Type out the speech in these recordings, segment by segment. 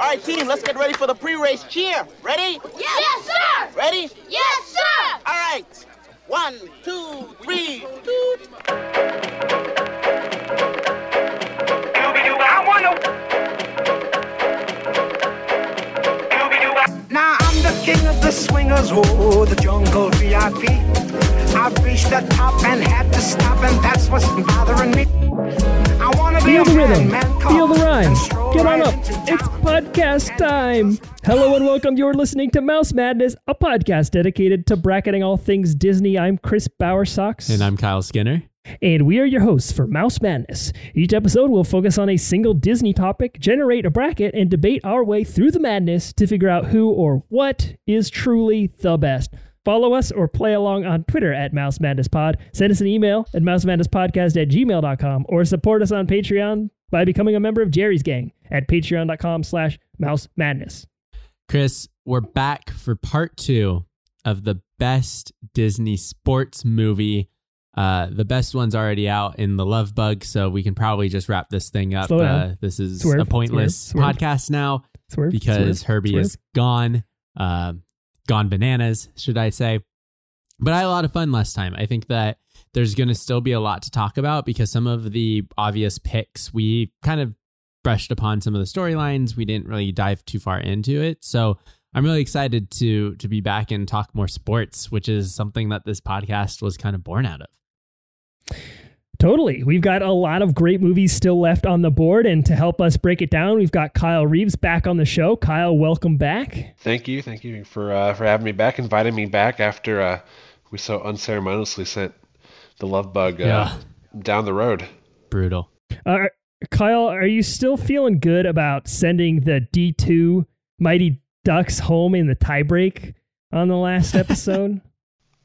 All right, team, let's get ready for the pre-race cheer. Ready? Yes, sir! Ready? Yes, sir! All right. One, two, three, toot. Now I'm the king of the swingers, oh, the jungle VIP. I've reached the top and had to stop, and that's what's bothering me. I wanna be Feel the rhythm. Feel the rhyme. Get on up. It's podcast time. Hello and welcome. You're listening to Mouse Madness, a podcast dedicated to bracketing all things Disney. I'm Chris Bowersocks. And I'm Kyle Skinner. And we are your hosts for Mouse Madness. Each episode will focus on a single Disney topic, generate a bracket, and debate our way through the madness to figure out who or what is truly the best. Follow us or play along on Twitter at Mouse Madness Pod. Send us an email at mousemadnesspodcast at gmail.com or support us on Patreon by becoming a member of Jerry's Gang at patreon.com slash mouse madness. Chris, we're back for part two of the best Disney sports movie. Uh, the best one's already out in The Love Bug, so we can probably just wrap this thing up. Uh, this is Swerve, a pointless swerve, swerve. podcast now because Herbie is gone, uh, gone bananas, should I say. But I had a lot of fun last time. I think that there's going to still be a lot to talk about because some of the obvious picks we kind of brushed upon some of the storylines. We didn't really dive too far into it. So I'm really excited to to be back and talk more sports, which is something that this podcast was kind of born out of. Totally. We've got a lot of great movies still left on the board. And to help us break it down, we've got Kyle Reeves back on the show. Kyle, welcome back. Thank you, thank you for uh, for having me back, inviting me back after uh, we so unceremoniously sent the love bug uh, Yeah. down the road. Brutal. Uh, Kyle, are you still feeling good about sending the D2 Mighty Ducks home in the tiebreak on the last episode?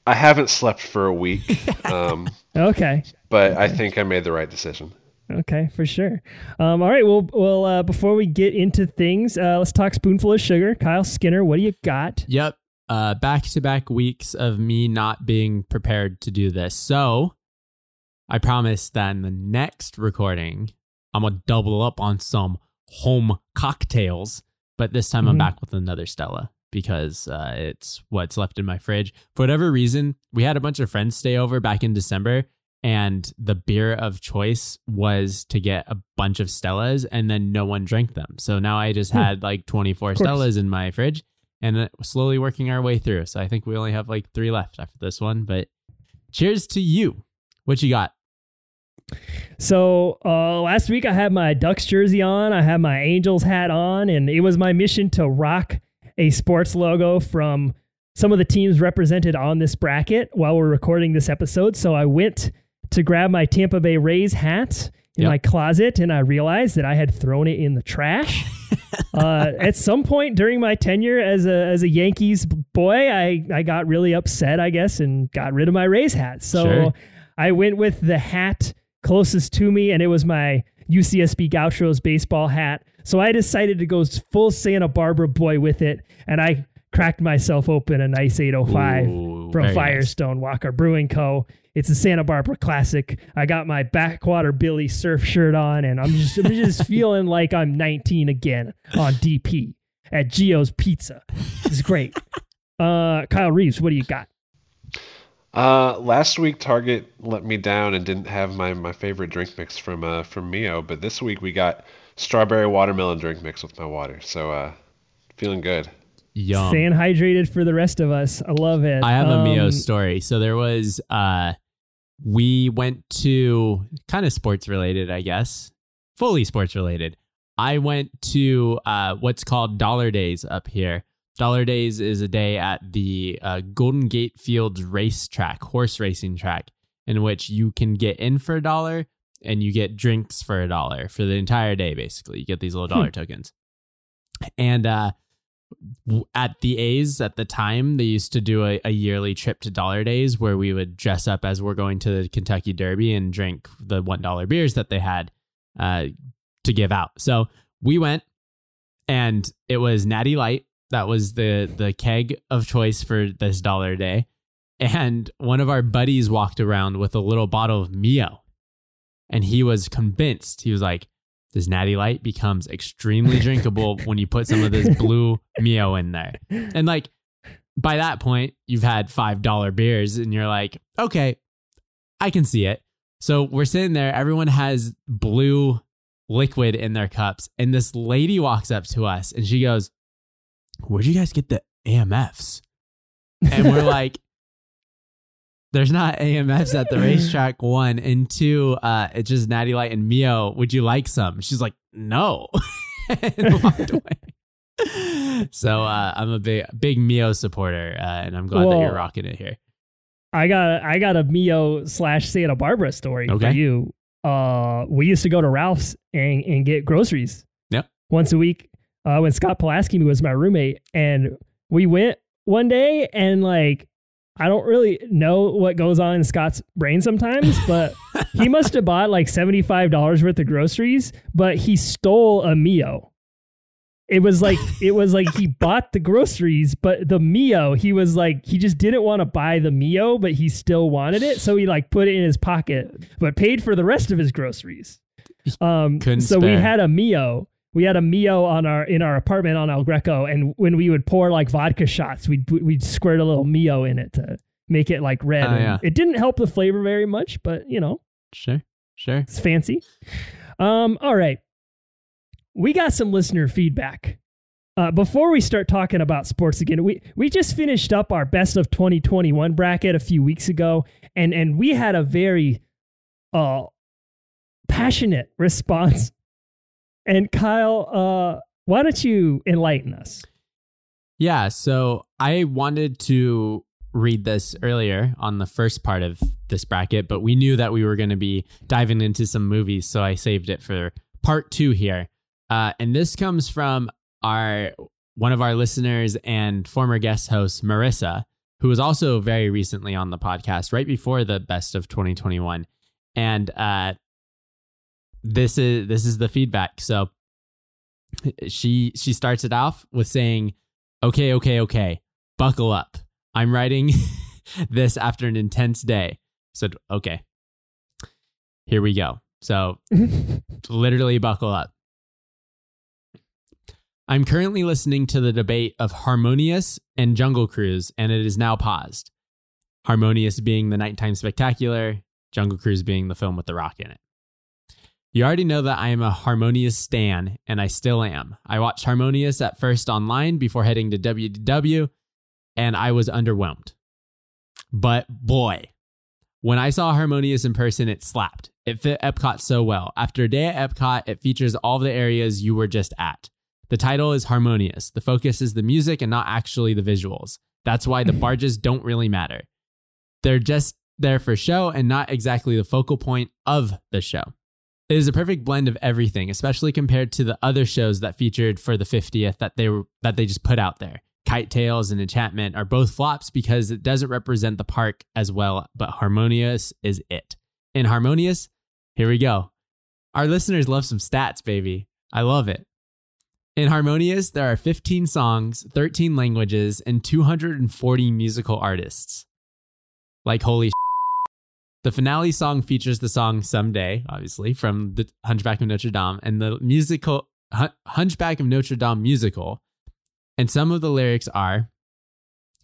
I haven't slept for a week, um, okay. but I think I made the right decision. Okay, for sure. Um, all right. Well, well. Uh, before we get into things, uh, let's talk spoonful of sugar. Kyle Skinner, what do you got? Yep. Uh, back to back weeks of me not being prepared to do this. So I promise that in the next recording, I'm going to double up on some home cocktails. But this time I'm Mhm. back with another Stella because uh, it's what's left in my fridge. For whatever reason, we had a bunch of friends stay over back in December. And the beer of choice was to get a bunch of Stellas, and then no one drank them. So now I just Hmm. had like 24 Stellas in my fridge and uh, slowly working our way through. So I think we only have like three left after this one. But cheers to you. What you got? So uh, last week I had my Ducks jersey on, I had my Angels hat on, and it was my mission to rock a sports logo from some of the teams represented on this bracket while we're recording this episode. So I went to grab my Tampa Bay Rays hat in Yep. my closet, and I realized that I had thrown it in the trash. uh, at some point during my tenure as a as a Yankees boy, I I got really upset, I guess, and got rid of my Rays hat. So Sure. I went with the hat closest to me, and it was my UCSB Gauchos baseball hat. So I decided to go full Santa Barbara boy with it, and I cracked myself open a nice 805 Ooh, from very nice. Firestone Walker Brewing Co. It's a Santa Barbara classic. I got my backwater Billy surf shirt on, and I'm just I'm just feeling like I'm 19 again on DP at Geo's Pizza. It's great. Uh, Kyle Reeves, what do you got? Uh, last week Target let me down and didn't have my, my favorite drink mix from uh, from Mio, but this week we got strawberry watermelon drink mix with my water. So uh, feeling good. Yum. Staying hydrated for the rest of us. I love it. I have a Mio Um, story. So there was uh we went to kind of sports related, I guess. Fully sports related. I went to uh what's called Dollar Days up here. Dollar Days is a day at the uh, Golden Gate Fields racetrack, horse racing track, in which you can get in for a dollar and you get drinks for a dollar for the entire day, basically. You get these little dollar tokens. And uh at the A's at the time, they used to do a, a yearly trip to Dollar Days where we would dress up as we're going to the Kentucky Derby and drink the one dollar beers that they had uh, to give out. So we went, and it was Natty Light. That was the the keg of choice for this dollar day. And one of our buddies walked around with a little bottle of Mio, and he was convinced. He was like, This natty light becomes extremely drinkable when you put some of this blue Mio in there. And like by that point, you've had $5 beers and you're like, okay, I can see it. So we're sitting there, everyone has blue liquid in their cups. And this lady walks up to us and she goes, Where'd you guys get the AMFs? And we're like, There's not AMFs at the racetrack, one. And two, uh, it's just Natty Light and Mio. Would you like some? She's like, No. and walked away. so uh, I'm a big big Mio supporter, uh, and I'm glad that you're rocking it here. I got I got a Mio slash Santa Barbara story Okay. for you. Uh, we used to go to Ralph's and, and get groceries. Yep. Once a week. Uh, when Scott Pulaski was my roommate, and we went one day, and like I don't really know what goes on in Scott's brain sometimes, but he must have bought like seventy five dollars worth of groceries, but he stole a Mio. It was like it was like he bought the groceries, but the Mio, he was like he just didn't want to buy the Mio, but he still wanted it, so he like put it in his pocket, but paid for the rest of his groceries. Um, Couldn't so we had a Mio. We had a Mio on our in our apartment on El Greco, and when we would pour like vodka shots, we'd we'd squirt a little Mio in it to make it like red. Oh, yeah. It didn't help the flavor very much, but you know, Sure, sure. it's fancy. Um, all right. We got some listener feedback. Uh, before we start talking about sports again, we, we just finished up our best of 2021 bracket a few weeks ago, and, and we had a very uh, passionate response. And Kyle, uh, why don't you enlighten us? Yeah, so I wanted to read this earlier on the first part of this bracket, but we knew that we were going to be diving into some movies, so I saved it for part two here. Uh, and this comes from our one of our listeners and former guest host Marissa, who was also very recently on the podcast, right before the best of 2021. And uh, this is this is the feedback. So she she starts it off with saying okay, okay, okay, buckle up. I'm writing this after an intense day. So, okay, here we go. So, literally buckle up. I'm currently listening to the debate of Harmonious and Jungle Cruise, and it is now paused. Harmonious being the nighttime spectacular, Jungle Cruise being the film with The Rock in it. You already know that I am a Harmonious stan, and I still am. I watched Harmonious at first online before heading to WDW, and I was underwhelmed. But boy, when I saw Harmonious in person, it slapped. It fit Epcot so well. After a day at Epcot, it features all the areas you were just at. The title is Harmonious. The focus is the music and not actually the visuals. That's why the barges don't really matter. They're just there for show and not exactly the focal point of the show. It is a perfect blend of everything, especially compared to the other shows that featured for the 50th that they were that they just put out there. KiteTails and Enchantment are both flops because it doesn't represent the park as well, but Harmonious is it. In Harmonious, here we go. Our listeners love some stats, baby. I love it. In Harmonious, there are 15 songs, 13 languages, and 240 musical artists. Like, holy the finale song features the song Someday, obviously, from the Hunchback of Notre Dame, and the musical Hunchback of Notre Dame musical. And some of the lyrics are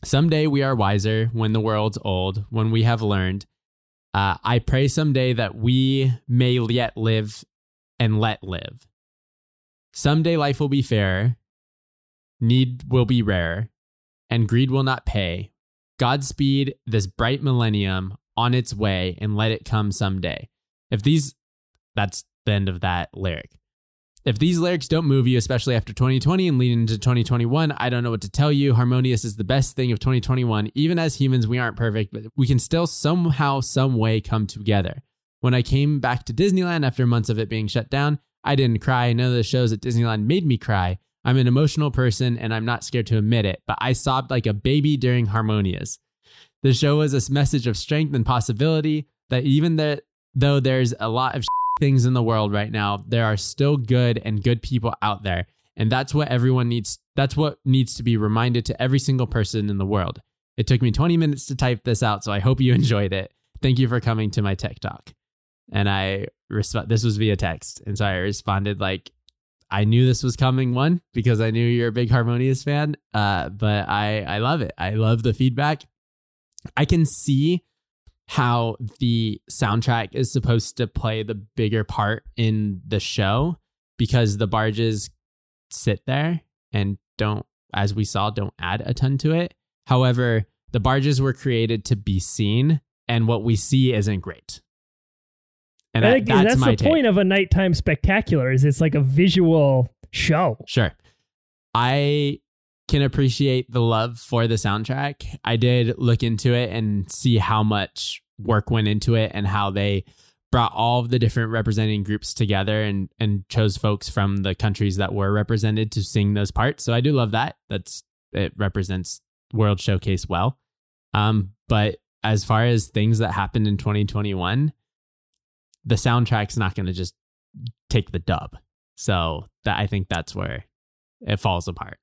Someday we are wiser when the world's old, when we have learned. Uh, I pray someday that we may yet live and let live. Someday life will be fairer, need will be rare, and greed will not pay. Godspeed this bright millennium on its way and let it come someday. If these, that's the end of that lyric. If these lyrics don't move you, especially after 2020 and leading into 2021, I don't know what to tell you. Harmonious is the best thing of 2021. Even as humans, we aren't perfect, but we can still somehow, some way come together. When I came back to Disneyland after months of it being shut down, I didn't cry. None of the shows at Disneyland made me cry. I'm an emotional person and I'm not scared to admit it, but I sobbed like a baby during Harmonious. The show was a message of strength and possibility that even that though there's a lot of things in the world right now, there are still good and good people out there. And that's what everyone needs that's what needs to be reminded to every single person in the world. It took me 20 minutes to type this out, so I hope you enjoyed it. Thank you for coming to my tech talk. And I resp- this was via text. And so I responded like I knew this was coming one because I knew you're a big Harmonious fan. Uh, but I I love it. I love the feedback. I can see how the soundtrack is supposed to play the bigger part in the show because the barges sit there and don't as we saw don't add a ton to it. However, the barges were created to be seen and what we see isn't great. And I, that's, that's the take. point of a nighttime spectacular is it's like a visual show. Sure. I can appreciate the love for the soundtrack. I did look into it and see how much work went into it and how they brought all of the different representing groups together and and chose folks from the countries that were represented to sing those parts. So I do love that. That's it represents World Showcase well. Um, but as far as things that happened in 2021, the soundtrack's not going to just take the dub. So that I think that's where it falls apart.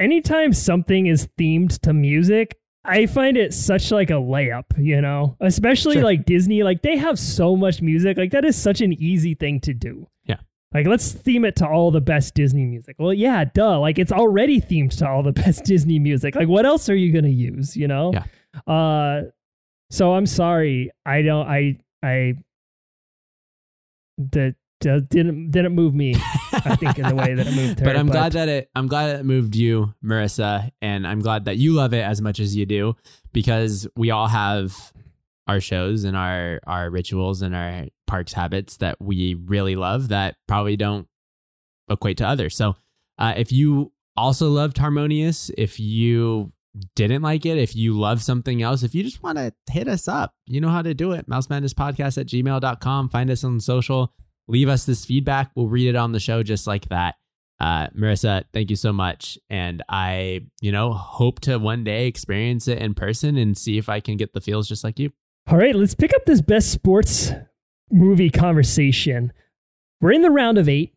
Anytime something is themed to music, I find it such like a layup, you know, especially sure. like Disney. Like they have so much music. Like that is such an easy thing to do. Yeah. Like let's theme it to all the best Disney music. Well, yeah, duh. Like it's already themed to all the best Disney music. Like what else are you gonna use? You know. Yeah. Uh, so I'm sorry. I don't. I I uh, didn't didn't move me. I think in the way that it moved her. but I'm but, glad that it I'm glad it moved you, Marissa, and I'm glad that you love it as much as you do because we all have our shows and our our rituals and our parks habits that we really love that probably don't equate to others. So, uh, if you also loved Harmonious, if you didn't like it, if you love something else, if you just want to hit us up, you know how to do it. Mouse Madness Podcast at gmail.com. Find us on social. Leave us this feedback. We'll read it on the show just like that. Uh, Marissa, thank you so much. And I, you know, hope to one day experience it in person and see if I can get the feels just like you. All right, let's pick up this best sports movie conversation. We're in the round of eight.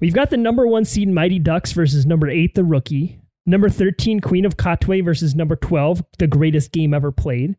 We've got the number one seed Mighty Ducks versus number eight, The Rookie. Number 13, Queen of Katwe versus number 12, the greatest game ever played.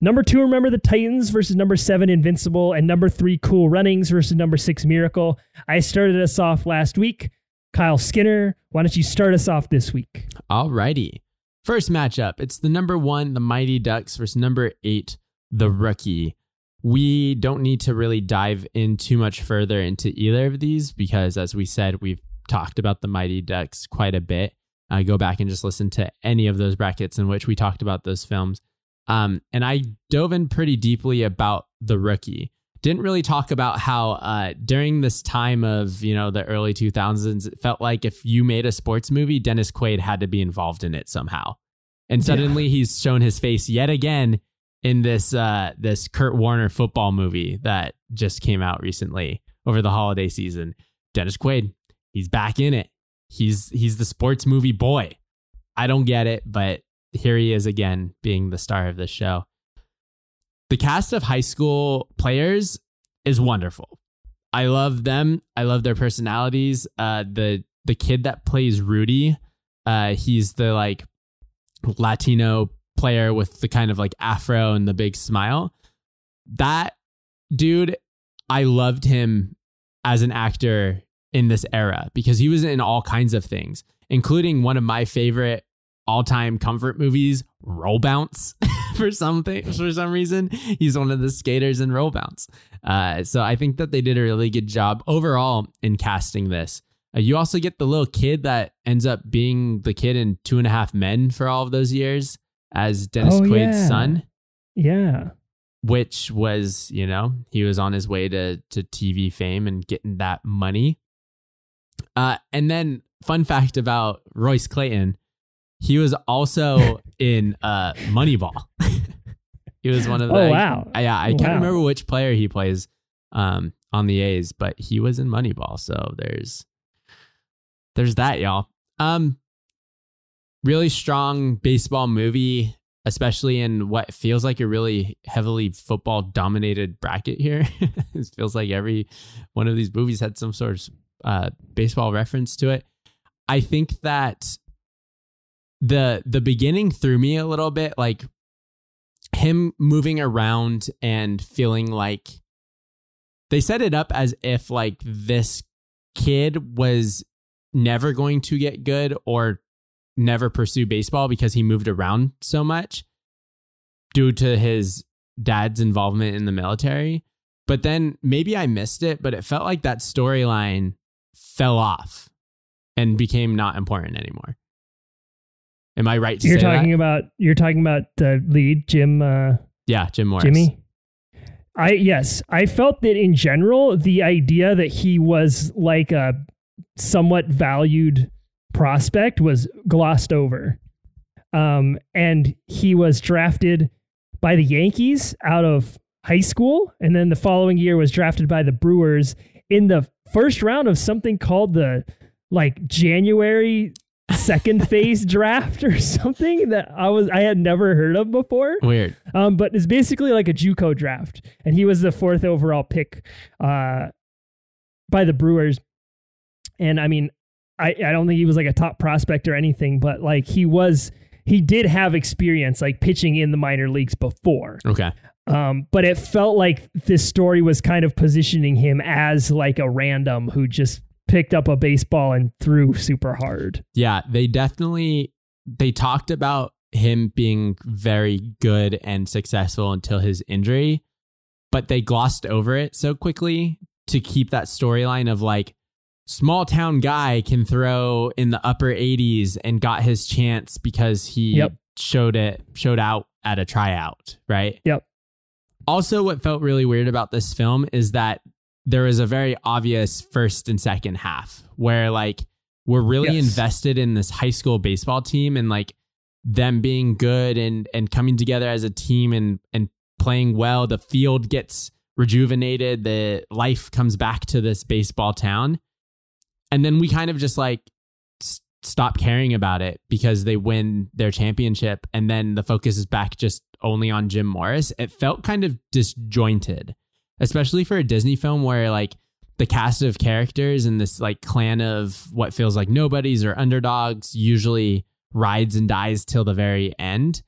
Number two, remember the Titans versus number seven, Invincible. And number three, Cool Runnings versus number six, Miracle. I started us off last week. Kyle Skinner, why don't you start us off this week? All righty. First matchup it's the number one, the Mighty Ducks versus number eight, the Rookie. We don't need to really dive in too much further into either of these because, as we said, we've talked about the Mighty Ducks quite a bit uh, go back and just listen to any of those brackets in which we talked about those films. Um, and I dove in pretty deeply about the rookie. Didn't really talk about how uh, during this time of you know the early 2000s, it felt like if you made a sports movie, Dennis Quaid had to be involved in it somehow. And suddenly yeah. he's shown his face yet again in this uh, this Kurt Warner football movie that just came out recently over the holiday season. Dennis Quaid, he's back in it he's he's the sports movie boy. I don't get it, but here he is again being the star of this show. The cast of high school players is wonderful. I love them. I love their personalities. Uh, the the kid that plays Rudy, uh, he's the like Latino player with the kind of like afro and the big smile. That dude, I loved him as an actor in this era because he was in all kinds of things, including one of my favorite all-time comfort movies, Roll Bounce. for something for some reason, he's one of the skaters in Roll Bounce. Uh, so I think that they did a really good job overall in casting this. Uh, you also get the little kid that ends up being the kid in Two and a Half Men for all of those years as Dennis oh, Quaid's yeah. son. Yeah which was you know he was on his way to to TV fame and getting that money. Uh, and then, fun fact about Royce Clayton, he was also in uh, Moneyball. he was one of the. Oh wow! I, yeah, I can't wow. remember which player he plays um, on the A's, but he was in Moneyball. So there's there's that, y'all. Um, really strong baseball movie, especially in what feels like a really heavily football dominated bracket here. it feels like every one of these movies had some sort of uh, baseball reference to it. I think that the the beginning threw me a little bit, like him moving around and feeling like they set it up as if like this kid was never going to get good or never pursue baseball because he moved around so much due to his dad's involvement in the military. But then maybe I missed it, but it felt like that storyline fell off and became not important anymore. Am I right to You're say talking that? about you're talking about the lead Jim uh, yeah, Jim Morris. Jimmy. I yes, I felt that in general the idea that he was like a somewhat valued prospect was glossed over. Um, and he was drafted by the Yankees out of high school, and then the following year was drafted by the Brewers in the first round of something called the like January second phase draft or something that I was I had never heard of before. Weird. Um, but it's basically like a JUCO draft, and he was the fourth overall pick uh, by the Brewers. And I mean, I, I don't think he was like a top prospect or anything, but like he was, he did have experience like pitching in the minor leagues before. Okay. Um, but it felt like this story was kind of positioning him as like a random who just picked up a baseball and threw super hard. Yeah, they definitely they talked about him being very good and successful until his injury, but they glossed over it so quickly to keep that storyline of like small town guy can throw in the upper 80s and got his chance because he Yep. showed it showed out at a tryout, right? Yep. Also what felt really weird about this film is that there is a very obvious first and second half where like we're really Yes. invested in this high school baseball team and like them being good and and coming together as a team and and playing well. The field gets rejuvenated. The life comes back to this baseball town. And then we kind of just like s- stop caring about it because they win their championship and then the focus is back just only on Jim Morris. It felt kind of disjointed especially for a Disney film where like the cast of characters and this like clan of what feels like nobodies or underdogs usually rides and dies till the very end.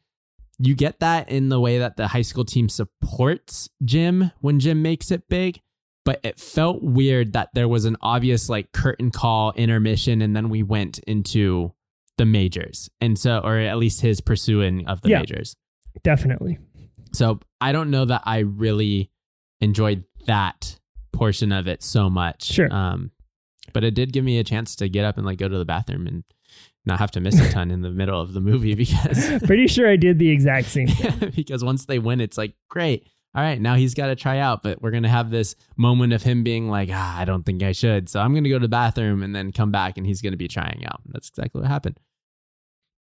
You get that in the way that the high school team supports Jim when Jim makes it big, but it felt weird that there was an obvious like curtain call intermission and then we went into the majors. And so or at least his pursuing of the Yeah. majors. Definitely. So I don't know that I really enjoyed that portion of it so much. Sure. Um, but it did give me a chance to get up and like go to the bathroom and not have to miss a ton in the middle of the movie because Pretty sure I did the exact same thing. because once they win, it's like great. All right, now he's got to try out, but we're gonna have this moment of him being like, ah, I don't think I should, so I'm gonna go to the bathroom and then come back, and he's gonna be trying out. That's exactly what happened.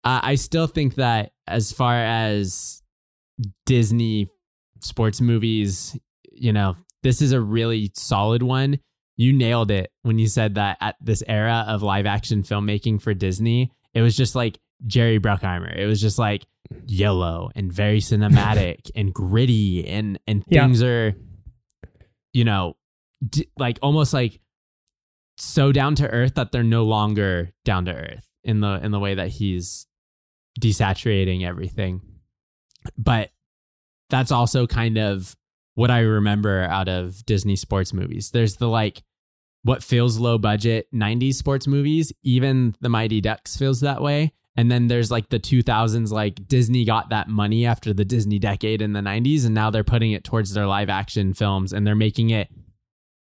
Uh, I still think that as far as Disney sports movies, you know, this is a really solid one. You nailed it when you said that at this era of live action filmmaking for Disney, it was just like Jerry Bruckheimer. It was just like yellow and very cinematic and gritty and and Yeah. things are you know d- like almost like so down to earth that they're no longer down to earth in the in the way that he's desaturating everything but that's also kind of what I remember out of Disney sports movies. There's the like what feels low budget 90s sports movies, even the Mighty Ducks feels that way. And then there's like the 2000s, like Disney got that money after the Disney decade in the 90s, and now they're putting it towards their live action films and they're making it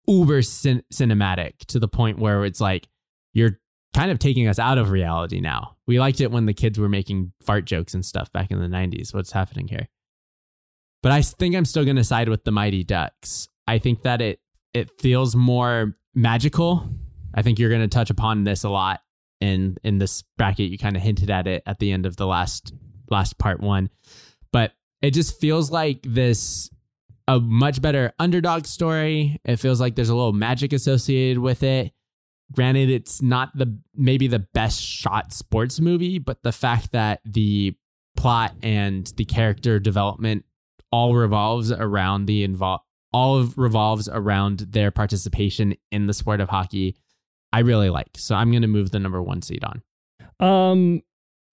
uber cin- cinematic to the point where it's like you're kind of taking us out of reality now. We liked it when the kids were making fart jokes and stuff back in the 90s. What's happening here? But I think I'm still going to side with the Mighty Ducks. I think that it it feels more magical. I think you're going to touch upon this a lot in in this bracket. You kind of hinted at it at the end of the last last part one, but it just feels like this a much better underdog story. It feels like there's a little magic associated with it. Granted, it's not the maybe the best shot sports movie, but the fact that the plot and the character development all revolves around the involve all of revolves around their participation in the sport of hockey. I really like. So I'm going to move the number 1 seed on. Um,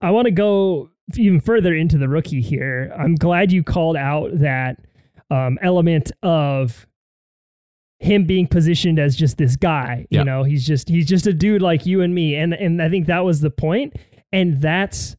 I want to go even further into the rookie here. I'm glad you called out that um, element of him being positioned as just this guy. You know, he's just he's just a dude like you and me, and and I think that was the point, and that's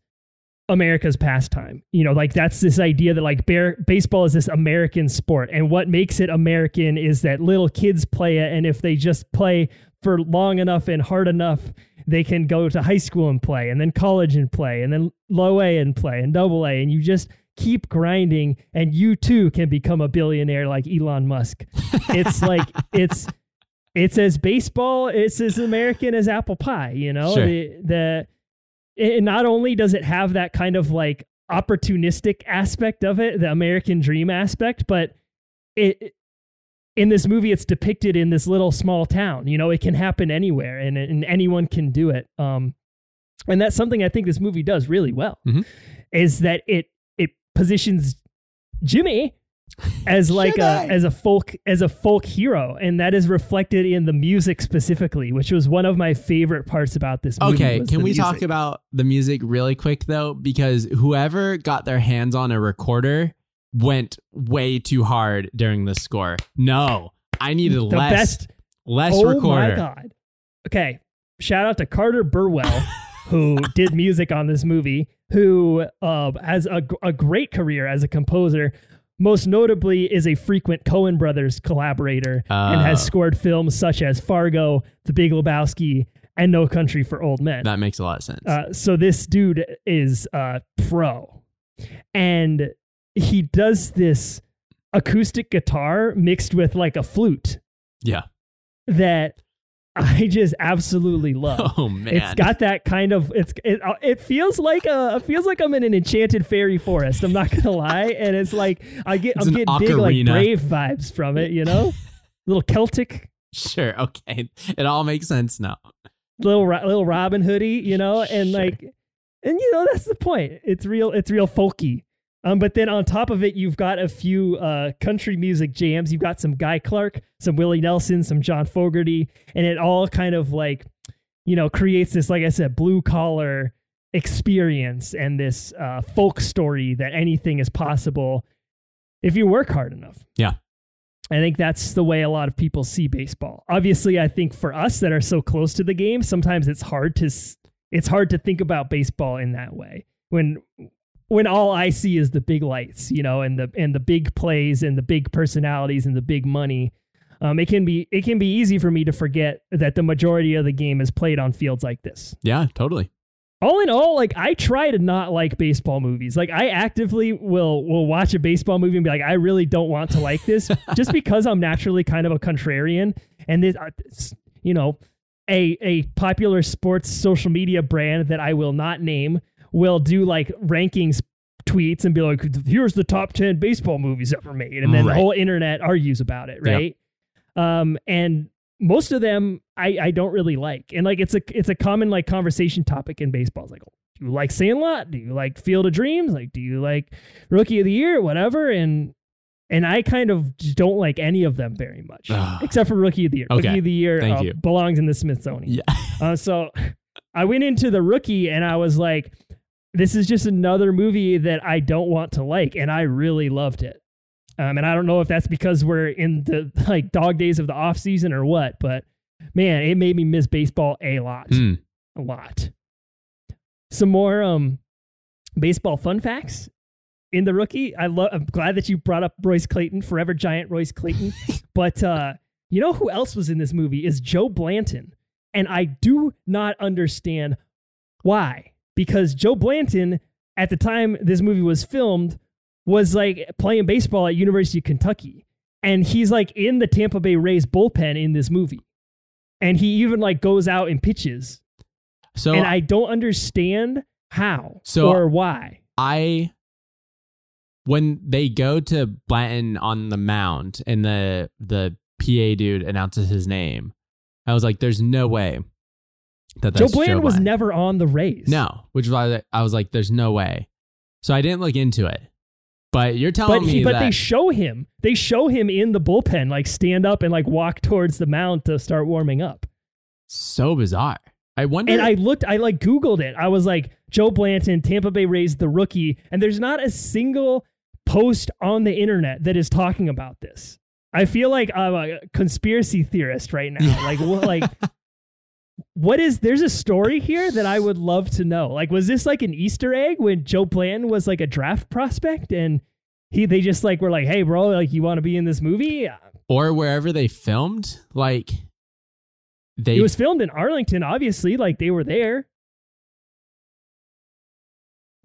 America's pastime. You know, like that's this idea that like bear, baseball is this American sport, and what makes it American is that little kids play it, and if they just play for long enough and hard enough, they can go to high school and play, and then college and play, and then low A and play, and double A, and you just keep grinding, and you too can become a billionaire like Elon Musk. It's like it's it's as baseball, it's as American as apple pie. You know, Sure. the the it, not only does it have that kind of like opportunistic aspect of it, the American dream aspect, but it in this movie it's depicted in this little small town. You know, it can happen anywhere and, and anyone can do it. Um and that's something I think this movie does really well. Mhm. Is that it it positions Jimmy as like a as a folk as a folk hero and that is reflected in the music specifically which was one of my favorite parts about this movie Okay, can we music. talk about the music really quick though? Because whoever got their hands on a recorder went way too hard during the score. No, I needed the less, best less oh recorder. my god okay shout out to carter burwell who did music on this movie who uh, has a, a great career as a composer most notably is a frequent cohen brothers collaborator and has Oh. scored films such as fargo the big lebowski and no country for old men That makes a lot of sense. Uh, so this dude is uh, pro, and he does this acoustic guitar mixed with like a flute yeah. that I just absolutely love. Oh man. It's got that kind of it's it, uh, it feels like a it feels like I'm in an enchanted fairy forest. I'm not gonna lie, and it's like I get It's I'm getting big like brave vibes from it. You know, little Celtic, sure. Okay. It all makes sense now. little little Robin Hoodie. You know, and Sure. like and you know that's the point. It's real. It's real folky. Um, but then on top of it, you've got a few uh, country music jams. You've got some Guy Clark, some Willie Nelson, some John Fogerty, and it all kind of like, you know, creates this, like I said, blue collar experience and this uh, folk story that anything is possible if you work hard enough. Yeah. I think that's the way a lot of people see baseball. Obviously, I think for us that are so close to the game, sometimes it's hard to it's hard to think about baseball in that way. When when all I see is the big lights, you know, and the and the big plays and the big personalities and the big money, um, it can be it can be easy for me to forget that the majority of the game is played on fields like this Yeah, totally. all in all, like I try to not like baseball movies. Like I actively will will watch a baseball movie and be like, I really don't want to like this, just because I'm naturally kind of a contrarian. And this, uh, it's, you know, a a popular sports social media brand that I will not name will do like rankings tweets and be like, here's the top ten baseball movies ever made, and then the whole internet argues about it, Yep. right? Um, and most of them I, I don't really like. And like it's a it's a common like conversation topic in baseball. It's like, do you like Sandlot? Do you like Field of Dreams? Like, do you like Rookie of the Year? Whatever. And and I kind of don't like any of them very much, except for Rookie of the Year. Okay. Rookie of the Year uh, belongs in the Smithsonian. Yeah. Uh, so I went into the rookie and I was like, this is just another movie that I don't want to like, and I really loved it. Um, and I don't know if that's because we're in the like dog days of the off season or what, but man, it made me miss baseball a lot, Hmm. a lot. Some more um baseball fun facts in the rookie. I love. I'm glad that you brought up Royce Clayton, forever giant Royce Clayton. but uh, you know who else was in this movie is Joe Blanton, and I do not understand why. Because Joe Blanton, at the time this movie was filmed, was like playing baseball at University of Kentucky, and he's like in the Tampa Bay Rays bullpen in this movie, and he even like goes out and pitches, So and I don't understand how So- or why. I when they go to Blanton on the mound and the the PA dude announces his name, I was like, "There's no way that Joe Blanton was never on the Rays. no," which was why I was like, "There's no way." So I didn't look into it. But you're telling but me he, but that they show him. They show him in the bullpen, like stand up and like walk towards the mound to start warming up. so bizarre. I wonder. And I looked, I like Googled it. I was like, Joe Blanton, Tampa Bay Rays, the rookie. And there's not a single post on the internet that is talking about this. I feel like I'm a conspiracy theorist right now. Like what like what is there's a story here that I would love to know. Like was this like an Easter egg when Joe Blanton was like a draft prospect and he they just like were like, "Hey bro, like you want to be in this movie?" or wherever they filmed, like they It was filmed in Arlington, obviously, like they were there.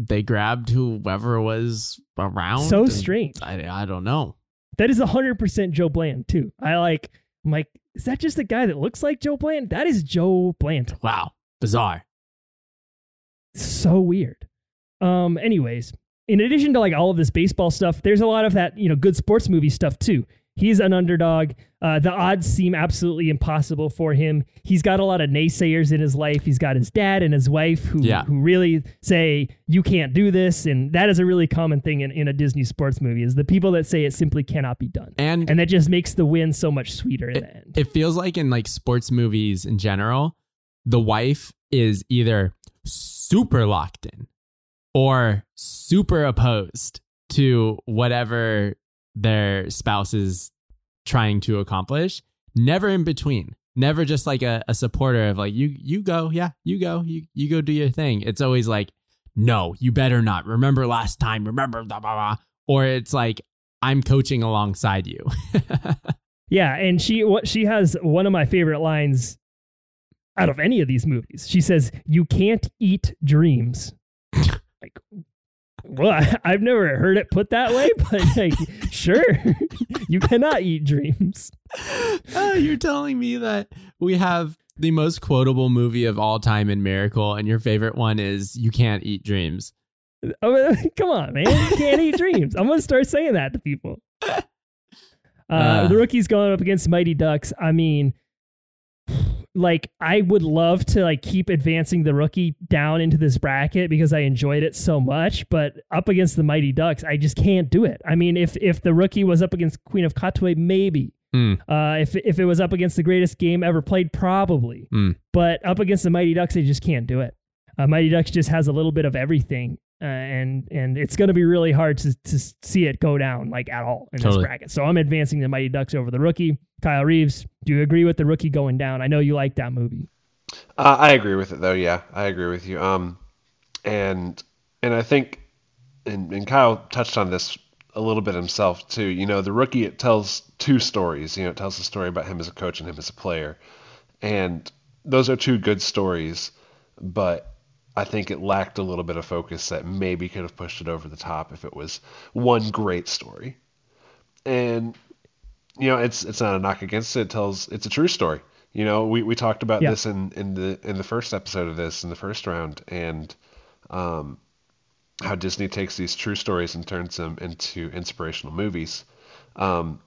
they grabbed whoever was around. So strange. I I don't know. That is 100% Joe Blanton. I like I'm like is that just a guy that looks like Joe Blanton? That is Joe Blanton. Wow, bizarre. so weird. Um, anyways, in addition to like all of this baseball stuff, there's a lot of that, you know, good sports movie stuff too. He's an underdog. Uh, the odds seem absolutely impossible for him. He's got a lot of naysayers in his life. He's got his dad and his wife who, Yeah. who really say, you can't do this. And that is a really common thing in, in a Disney sports movie is the people that say it simply cannot be done. And And that just makes the win so much sweeter in the end. it feels like in like sports movies in general, the wife is either super locked in or super opposed to whatever their spouse is trying to accomplish. Never in between. Never just like a, a supporter of like you you go, yeah, you go, you you go do your thing. It's always like, no, you better not. Remember last time, remember blah blah blah. Or it's like, I'm coaching alongside you. Yeah, and she what she has one of my favorite lines out of any of these movies. She says, "You can't eat dreams." like, well, I, I've never heard it put that way, but like, sure, you cannot eat dreams. oh, you're telling me that we have the most quotable movie of all time in Miracle, and your favorite one is You Can't Eat Dreams. I mean, come on, man, you can't eat dreams. I'm gonna start saying that to people. Uh, Uh. the rookie's going up against Mighty Ducks. I mean, like I would love to like keep advancing the rookie down into this bracket because I enjoyed it so much, but up against the Mighty Ducks, I just can't do it. I mean, if if the rookie was up against Queen of Katwe, maybe. Hmm. Uh, if if it was up against the greatest game ever played, probably. Hmm. But up against the Mighty Ducks, I just can't do it. Uh, Mighty Ducks just has a little bit of everything, uh, and and it's going to be really hard to to see it go down like at all in Totally. this bracket. So I'm advancing the Mighty Ducks over the rookie. Kyle Reeves, do you agree with the rookie going down? I know you like that movie. Uh, I agree with it though. Yeah, I agree with you. Um, and and I think, and, and Kyle touched on this a little bit himself too. You know, the rookie it tells two stories. You know, it tells a story about him as a coach and him as a player, and those are two good stories. But I think it lacked a little bit of focus that maybe could have pushed it over the top if it was one great story. And you know, it's it's not a knock against it. It tells it's a true story. You know, we, we talked about Yeah. this in, in the in the first episode of this in the first round, and um, how Disney takes these true stories and turns them into inspirational movies. Um,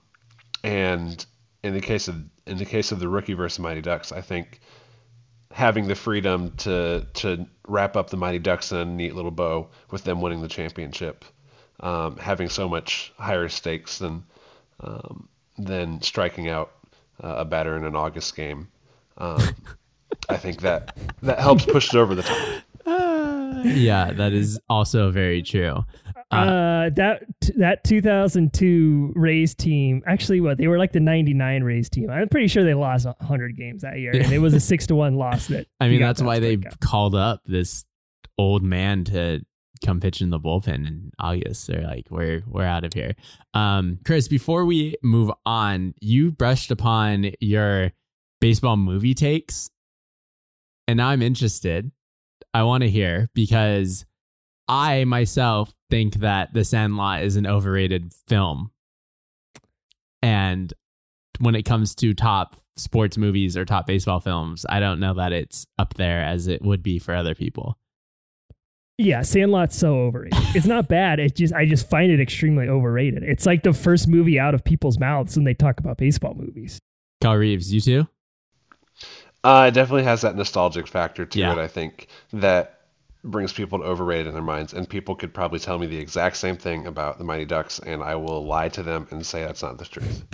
and in the case of in the case of the rookie versus Mighty Ducks, I think having the freedom to to wrap up the Mighty Ducks in a neat little bow with them winning the championship, um, having so much higher stakes than um, than striking out uh, a batter in an August game. Um, I think that that helps push it over the top. Yeah, that is also very true. Uh, that that 2002 Rays team, actually, what they were like the 99 Rays team. I'm pretty sure they lost 100 games that year, and it was a six to one loss. That I mean, that's why they strikeout. called up this old man to come pitch in the bullpen in August. They're like, we're we're out of here. Um, Chris, before we move on, you brushed upon your baseball movie takes, and now I'm interested. I want to hear because I myself think that The Sandlot is an overrated film, and when it comes to top sports movies or top baseball films, I don't know that it's up there as it would be for other people. Yeah, Sandlot's so overrated. It's not bad. It just I just find it extremely overrated. It's like the first movie out of people's mouths when they talk about baseball movies. Kyle Reeves, you too? Uh, it definitely has that nostalgic factor to Yeah. it. I think that brings people to overrated in their minds, and people could probably tell me the exact same thing about the Mighty Ducks, and I will lie to them and say that's not the truth.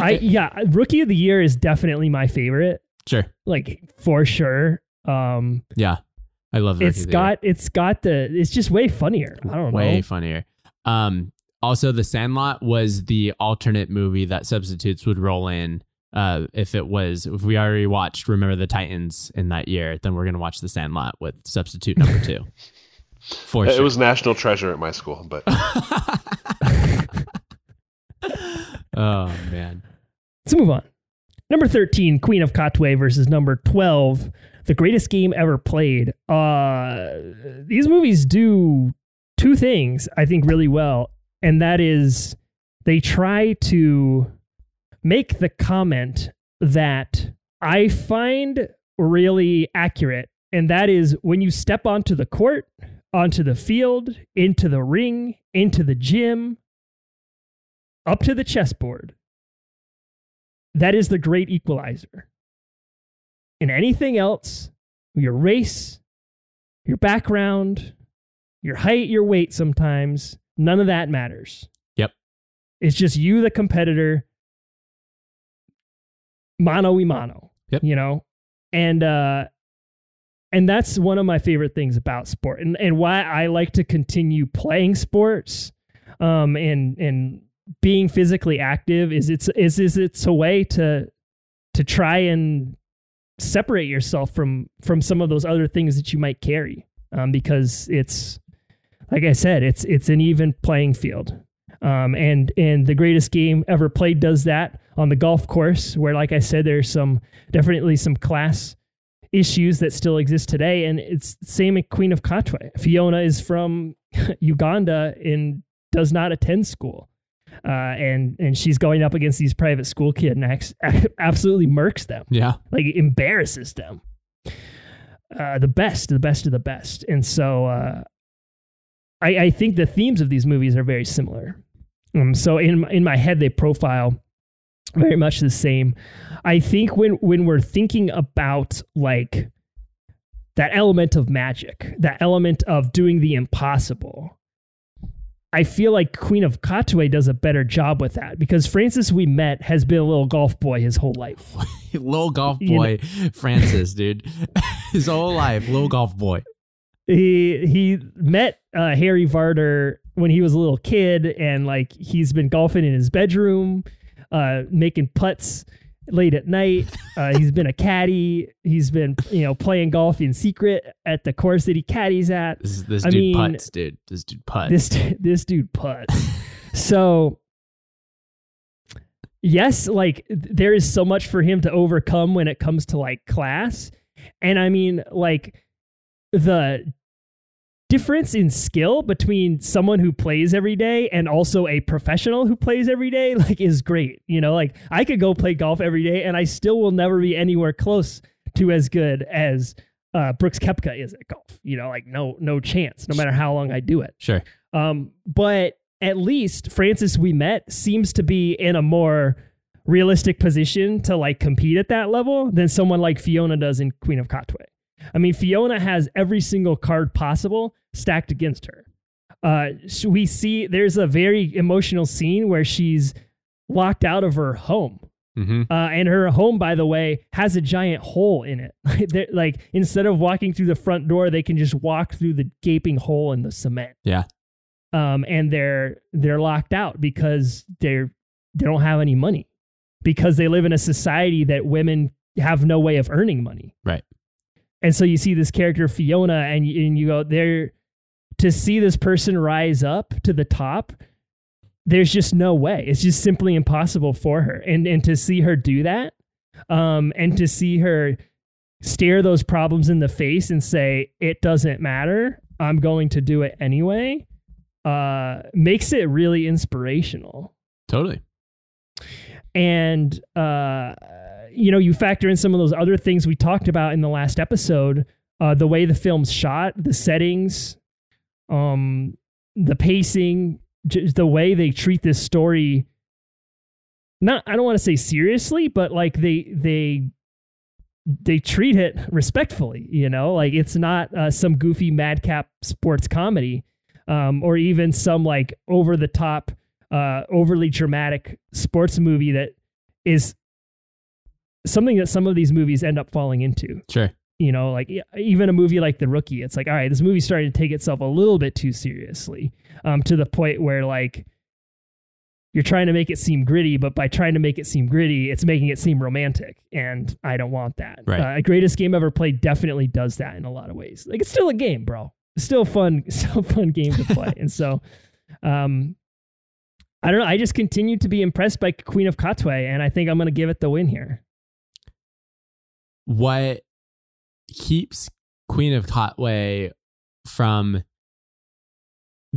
I yeah, Rookie of the Year is definitely my favorite, Sure. like for sure. Um, Yeah. I love the it's Rookie of the got it's got the it's just way funnier. I don't way know. Way funnier. Um Also, The Sandlot was the alternate movie that substitutes would roll in. Uh, if it was, if we already watched Remember the Titans in that year, then we're gonna watch The Sandlot with substitute number two. For It sure. was national treasure at my school, but oh man. Let's move on. Number 13, Queen of Katwe versus number 12, The Greatest Game Ever Played. Uh, these movies do two things, I think, really well. And that is they try to make the comment that I find really accurate. And that is when you step onto the court, onto the field, into the ring, into the gym, up to the chessboard, that is the great equalizer. In anything else, your race, your background, your height, your weight sometimes, none of that matters. Yep. It's just you, the competitor, mano y mano. Yep. You know? And uh and that's one of my favorite things about sport and, and why I like to continue playing sports um and and being physically active is it's is is it's a way to to try and separate yourself from from some of those other things that you might carry um, because it's like I said it's it's an even playing field um, and and the greatest game ever played does that on the golf course where like I said there's some definitely some class issues that still exist today and it's same at Queen of Katwe Fiona is from Uganda and does not attend school uh, and and she's going up against these private school kids and absolutely murks them, Yeah. like embarrasses them. Uh, the best, the best of the best, and so uh, I, I think the themes of these movies are very similar. Um, so in my- in my head, they profile very much the same. I think when when we're thinking about like that element of magic, that element of doing the impossible, I feel like Queen of Katwe does a better job with that because Francis Ouimet has been a little golf boy his whole life. little golf You boy Francis, dude. His whole life, little golf boy. he he met uh, Harry Vardon when he was a little kid, and like he's been golfing in his bedroom, uh, making putts late at night. Uh, he's been a caddy. He's been you know playing golf in secret at the course that he caddies at. This this I dude mean, putts, dude. This dude putts. this this dude putts. so yes, like there is so much for him to overcome when it comes to like class. And I mean like the difference in skill between someone who plays every day and also a professional who plays every day like is great. You know, like I could go play golf every day and I still will never be anywhere close to as good as uh, Brooks Koepka is at golf. You know, like no no chance, no matter how long I do it. sure. Um, but at least Francis Ouimet seems to be in a more realistic position to like compete at that level than someone like Fiona does in Queen of Katwe. I mean, Fiona has every single card possible stacked against her. Uh, so we see there's a very emotional scene where she's locked out of her home. Mm-hmm. Uh, and her home, by the way, has a giant hole in it. Like instead of walking through the front door, they can just walk through the gaping hole in the cement Yeah. um, and they're they're locked out because they're they don't have any money because they live in a society that women have no way of earning money. Right. And so you see this character Fiona, and you, and you go there to see this person rise up to the top. There's just no way. It's just simply impossible for her, and and to see her do that, um, and to see her stare those problems in the face and say it doesn't matter. I'm going to do it anyway uh, makes it really inspirational. Totally. And, uh, you know, you factor in some of those other things we talked about in the last episode uh, the way the film's shot, the settings, um, the pacing, j- the way they treat this story. Not, I don't want to say seriously, but like they, they, they treat it respectfully, you know, like it's not uh, some goofy madcap sports comedy um, or even some like over the top, uh, overly dramatic sports movie that is something that some of these movies end up falling into. Sure. You know, like even a movie like The Rookie, it's like, all right, this movie's starting to take itself a little bit too seriously, um, to the point where like you're trying to make it seem gritty, but by trying to make it seem gritty, it's making it seem romantic, and I don't want that. Right. Uh, greatest game ever played definitely does that in a lot of ways. Like it's still a game, bro. It's still fun, still a fun game to play, and so, um, I don't know. I just continue to be impressed by Queen of Katwe, and I think I'm going to give it the win here. What keeps Queen of Katwe from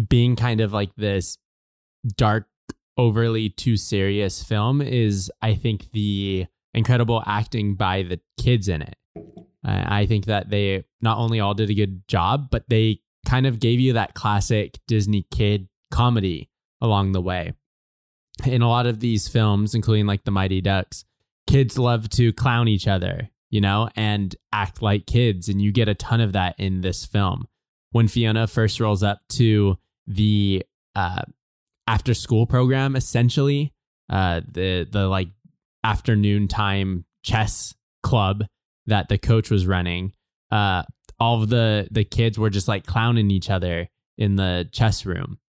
being kind of like this dark, overly too serious film is, I think, the incredible acting by the kids in it. I think that they not only all did a good job, but they kind of gave you that classic Disney kid comedy along the way. In a lot of these films, including like The Mighty Ducks, kids love to clown each other, you know, and act like kids. And you get a ton of that in this film. When Fiona first rolls up to the uh, after school program, essentially, uh, the the like afternoon time chess club that the coach was running, uh, all of the the kids were just like clowning each other in the chess room.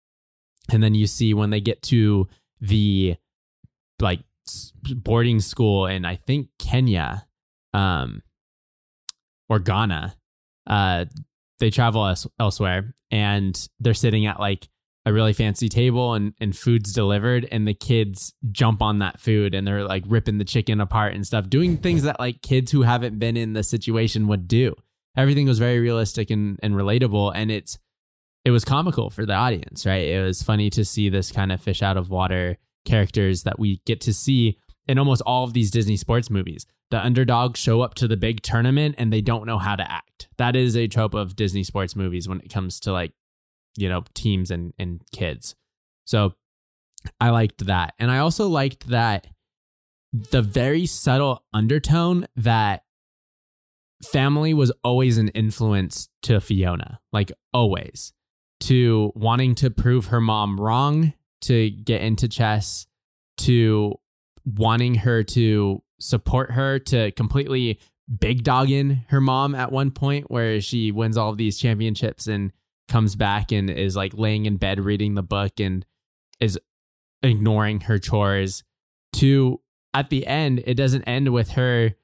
And then you see when they get to the like boarding school in I think Kenya, um, or Ghana, uh, they travel else- elsewhere and they're sitting at like a really fancy table and, and food's delivered and the kids jump on that food and they're like ripping the chicken apart and stuff doing things that like kids who haven't been in the situation would do. Everything was very realistic and, and relatable and it's it was comical for the audience right? It was funny to see this kind of fish out of water characters that we get to see in almost all of these disney sports movies. The underdogs show up to the big tournament and they don't know how to act. That is a trope of disney sports movies when it comes to like you know teams and and kids. So i liked that. And i also liked that the very subtle undertone that family was always an influence to fiona like always. To wanting to prove her mom wrong to get into chess to wanting her to support her to completely big dogging her mom at one point where she wins all these championships and comes back and is like laying in bed reading the book and is ignoring her chores. To at the end it doesn't end with her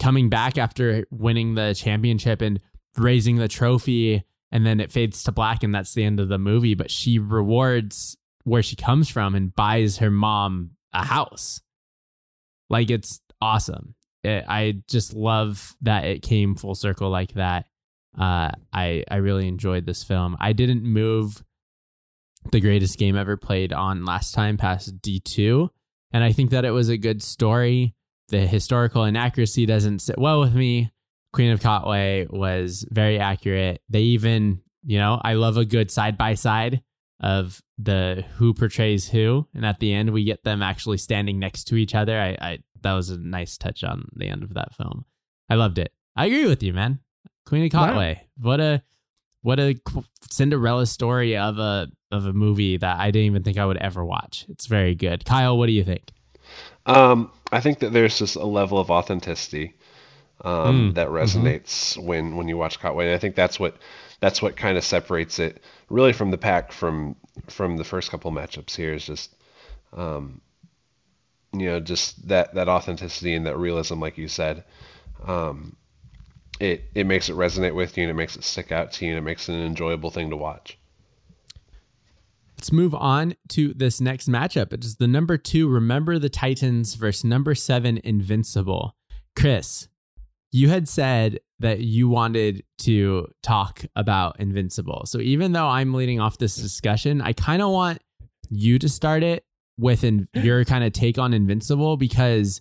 coming back after winning the championship and raising the trophy and then it fades to black and that's the end of the movie but she rewards where she comes from and buys her mom a house like it's awesome it, i just love that it came full circle like that uh, I I really enjoyed this film. I didn't move the greatest game ever played on last time past D two, and I think that it was a good story. The historical inaccuracy doesn't sit well with me. Queen of Katwe was very accurate. They even, you know, I love a good side by side of the who portrays who, and at the end we get them actually standing next to each other. I, I that was a nice touch on the end of that film. I loved it. I agree with you, man. Queen of Wow. Katwe. What a what a Cinderella story of a of a movie that I didn't even think I would ever watch. It's very good. Kyle, what do you think? Um, I think that there's just a level of authenticity um, Mm, that resonates when when you watch Katwe. And I think that's what that's what kind of separates it really from the pack from from the first couple matchups here is just um, you know just that that authenticity and that realism, like you said. Um, it it makes it resonate with you and it makes it stick out to you and it makes it an enjoyable thing to watch. Let's move on to this next matchup. It is the number two, Remember the Titans versus number seven, Invincible. Chris, you had said that you wanted to talk about Invincible. So even though I'm leading off this discussion, I kind of want you to start it with in, your kind of take on Invincible because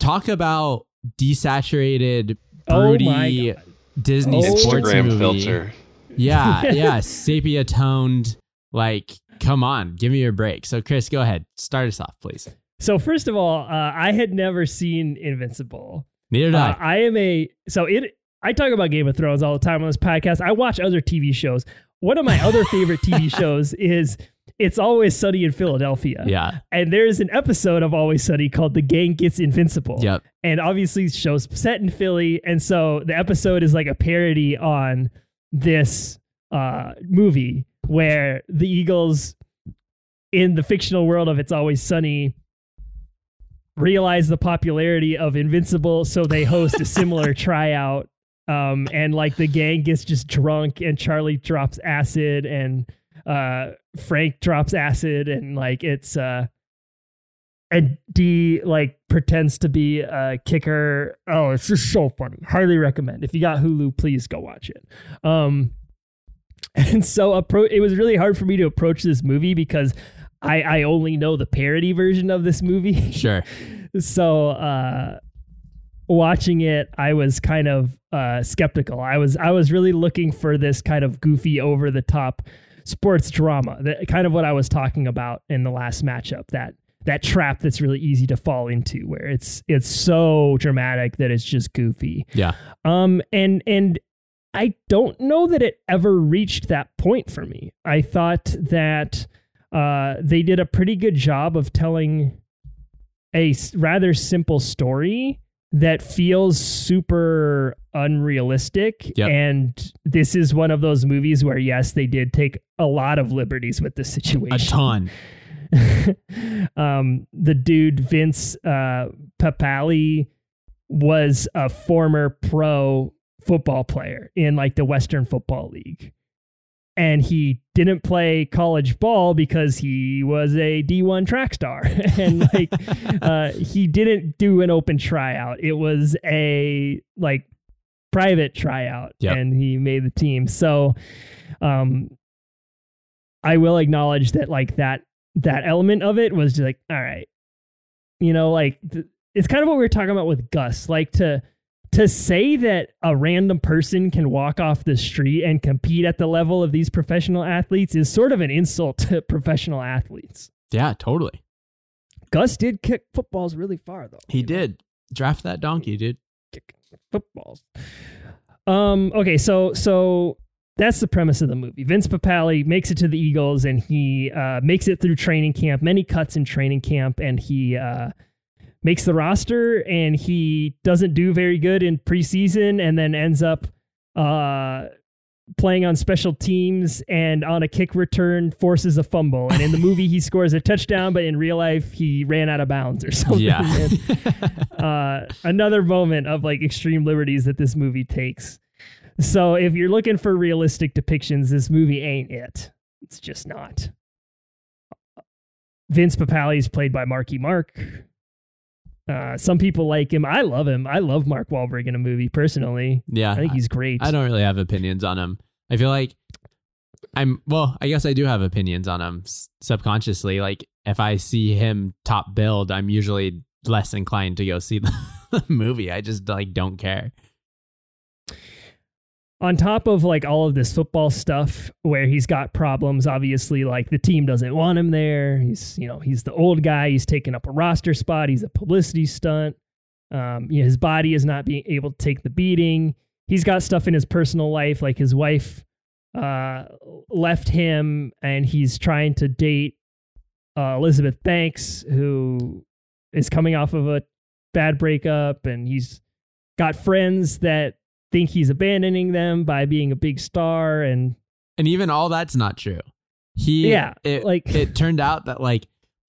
talk about desaturated, Oh broody God. Disney Oh. sports Instagram movie. filter. Yeah, yeah, sepia toned. Like, come on, give me your break. So, Chris, go ahead, start us off, please. So first of all, uh, I had never seen Invincible. Neither did Uh, I. I am a so it. I talk about Game of Thrones all the time on this podcast. I watch other TV shows. One of my other favorite TV shows is It's Always Sunny in Philadelphia. Yeah. And there's an episode of Always Sunny called The Gang Gets Invincible. Yep. And obviously the show's set in Philly. And so the episode is like a parody on this uh, movie where the Eagles in the fictional world of It's Always Sunny realize the popularity of Invincible, so they host a similar tryout. Um, and like the gang gets just drunk, and Charlie drops acid, and uh, Frank drops acid, and like it's uh, and D like pretends to be a kicker. Oh, it's just so funny. Highly recommend. If you got Hulu, please go watch it. Um, and so appro- it was really hard for me to approach this movie because I I only know the parody version of this movie. Sure. so uh watching it i was kind of uh skeptical i was i was really looking for this kind of goofy over the top sports drama that kind of what i was talking about in the last matchup that that trap that's really easy to fall into where it's it's so dramatic that it's just goofy Yeah. um and and i don't know that it ever reached that point for me i thought that uh they did a pretty good job of telling a rather simple story that feels super unrealistic Yep. and this is one of those movies where yes they did take a lot of liberties with the situation A ton. um, the dude Vince uh, Papale was a former pro football player in like the Western Football League. And he didn't play college ball because he was a D1 track star. and like uh, he didn't do an open tryout. It was a like private tryout Yep. and he made the team. So um I will acknowledge that like that that element of it was just like all right you know like th- it's kind of what we were talking about with gus like to to say that a random person can walk off the street and compete at the level of these professional athletes is sort of an insult to professional athletes Yeah, totally. gus did kick footballs really far though He did. Draft that donkey, dude. kicking footballs. Um. Okay. So so that's the premise of the movie. Vince Papale makes it to the Eagles, and he uh, makes it through training camp. Many cuts in training camp, and he uh, makes the roster. And he doesn't do very good in preseason, and then ends up uh, playing on special teams and on a kick return forces a fumble. And in the movie, he scores a touchdown, but in real life, he ran out of bounds or something. Yeah. And, uh, another moment of like extreme liberties that this movie takes. So if you're looking for realistic depictions, this movie ain't it. It's just not. Vince Papale is played by Marky Mark. Uh, some people like him. I love him. I love Mark Wahlberg in a movie personally. yeah. I think he's great. I don't really have opinions on him. I feel like I'm well, I guess I do have opinions on him subconsciously. Like if I see him top build, I'm usually less inclined to go see the movie. I just like don't care. On top of like all of this football stuff where he's got problems obviously like the team doesn't want him there. He's you know he's the old guy. He's taking up a roster spot. He's a publicity stunt. Um you know, his body is not being able to take the beating. He's got stuff in his personal life like his wife uh left him and he's trying to date uh, elizabeth banks who is coming off of a bad breakup and he's got friends that think he's abandoning them by being a big star and And even all that's not true. He Yeah, it, like- it turned out that like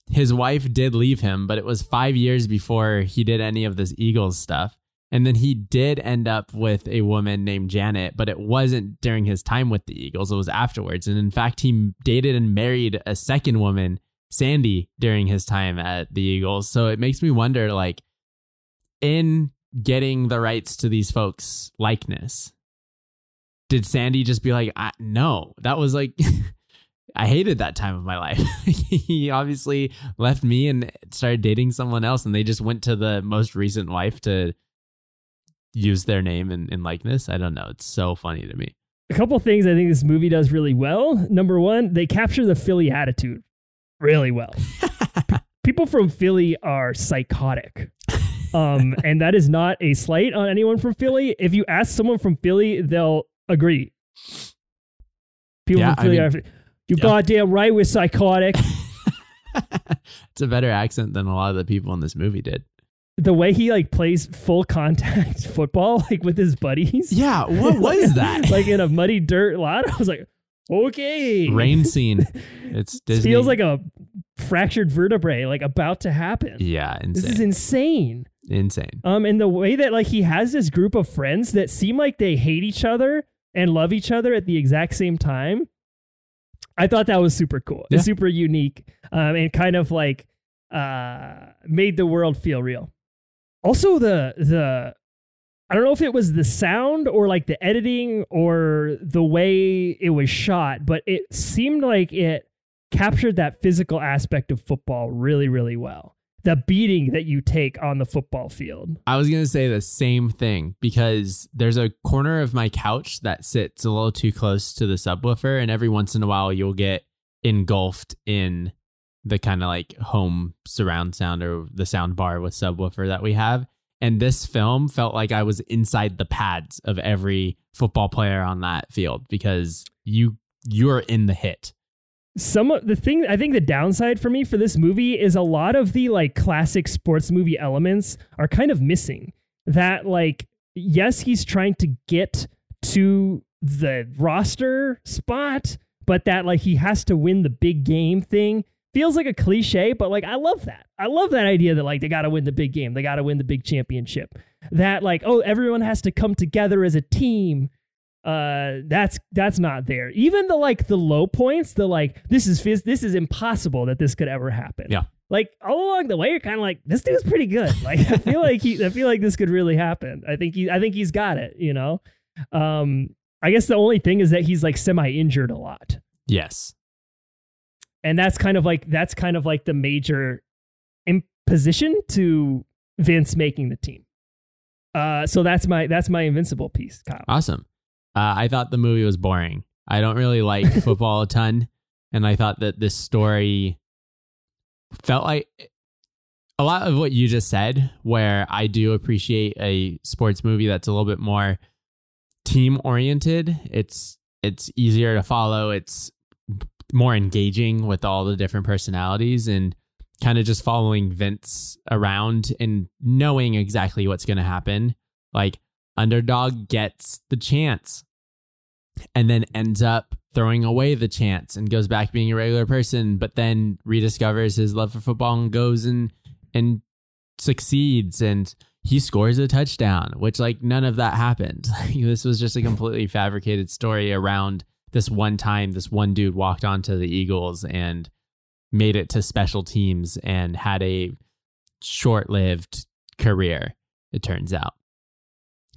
his wife did leave him, but it was five years before he did any of this Eagles stuff. And then he did end up with a woman named Janet, but it wasn't during his time with the Eagles. It was afterwards. And in fact, he dated and married a second woman, Sandy, during his time at the Eagles. So it makes me wonder like, in getting the rights to these folks' likeness, did Sandy just be like, I, no, that was like, I hated that time of my life. he obviously left me and started dating someone else, and they just went to the most recent wife to use their name and, and likeness. I don't know. It's so funny to me. a couple things i think this movie does really well number one they capture the philly attitude really well P- people from philly are psychotic um and that is not a slight on anyone from philly if you ask someone from philly they'll agree people Yeah, from I philly mean- are you Yeah. goddamn right we're psychotic it's a better accent than a lot of the people in this movie did. the way he like plays full contact football like with his buddies Yeah, what was that? like in a muddy dirt lot i was like okay Rain scene. It's Disney. feels like a fractured vertebrae like about to happen. Yeah, insane. This is insane. Insane. Um, and the way that like he has this group of friends that seem like they hate each other and love each other at the exact same time. I thought that was super cool. Yeah. Super unique. Um, and kind of like uh made the world feel real. Also the the I don't know if it was the sound or like the editing or the way it was shot, but it seemed like it captured that physical aspect of football really, really well. The beating that you take on the football field. I was going to say the same thing because there's a corner of my couch that sits a little too close to the subwoofer, and every once in a while you'll get engulfed in the kind of like home surround sound or the sound bar with subwoofer that we have. And this film felt like I was inside the pads of every football player on that field because you you're in the hit. Some of the thing I think the downside for me for this movie is a lot of the like classic sports movie elements are kind of missing. That like yes, he's trying to get to the roster spot, but that like he has to win the big game thing feels like a cliche, but like I love that. I love that idea that like they got to win the big game, they got to win the big championship. That like oh everyone has to come together as a team uh that's that's not there. Even the like the low points the like this is phys- this is impossible that this could ever happen. Yeah. like all along the way you're kind of like this dude's pretty good. Like i feel like he i feel like this could really happen. I think he i think he's got it you know? Um i guess the only thing is that he's like semi injured a lot. Yes. and that's kind of like that's kind of like the major imposition to vince making the team. Uh so that's my that's my invincible piece kyle. Awesome. Uh, I thought the movie was boring. I don't really like football a ton, and I thought that this story felt like a lot of what you just said. Where I do appreciate a sports movie that's a little bit more team oriented. It's it's easier to follow. It's more engaging with all the different personalities and kind of just following Vince around and knowing exactly what's going to happen. Like underdog gets the chance and then ends up throwing away the chance and goes back being a regular person but then rediscovers his love for football and goes and and succeeds and he scores a touchdown which like none of that happened. This was just a completely fabricated story around this one time this one dude walked onto the eagles and made it to special teams and had a short-lived career it turns out.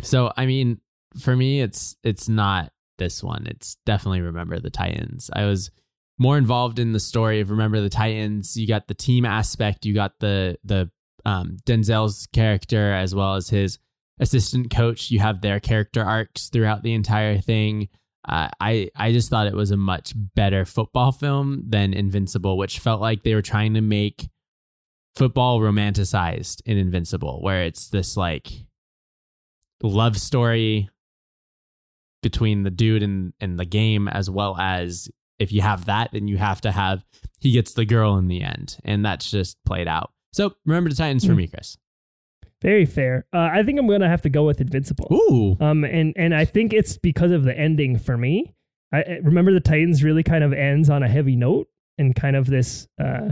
So I mean, for me, it's it's not this one. It's definitely Remember the Titans. I was more involved in the story of Remember the Titans. You got the team aspect. You got the the um, Denzel's character as well as his assistant coach. You have their character arcs throughout the entire thing. Uh, I I just thought it was a much better football film than Invincible, which felt like they were trying to make football romanticized in Invincible, where it's this like love story between the dude and, and the game as well as if you have that then you have to have he gets the girl in the end and that's just played out so remember the titans for me chris Very fair. Uh, I think I'm gonna have to go with Invincible. ooh Um, and and I think it's because of the ending for me. I I remember the Titans really kind of ends on a heavy note and kind of this. Uh,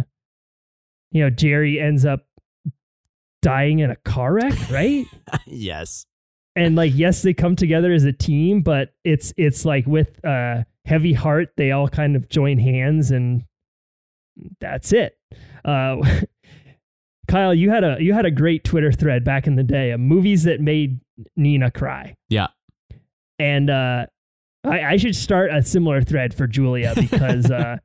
you know, Jerry ends up dying in a car wreck, right? yes and like, yes, they come together as a team, but it's it's like with uh heavy heart, they all kind of join hands, and that's it. Uh, Kyle, you had a you had a great Twitter thread back in the day of movies that made Nina cry. Yeah. And uh I, I should start a similar thread for Julia because uh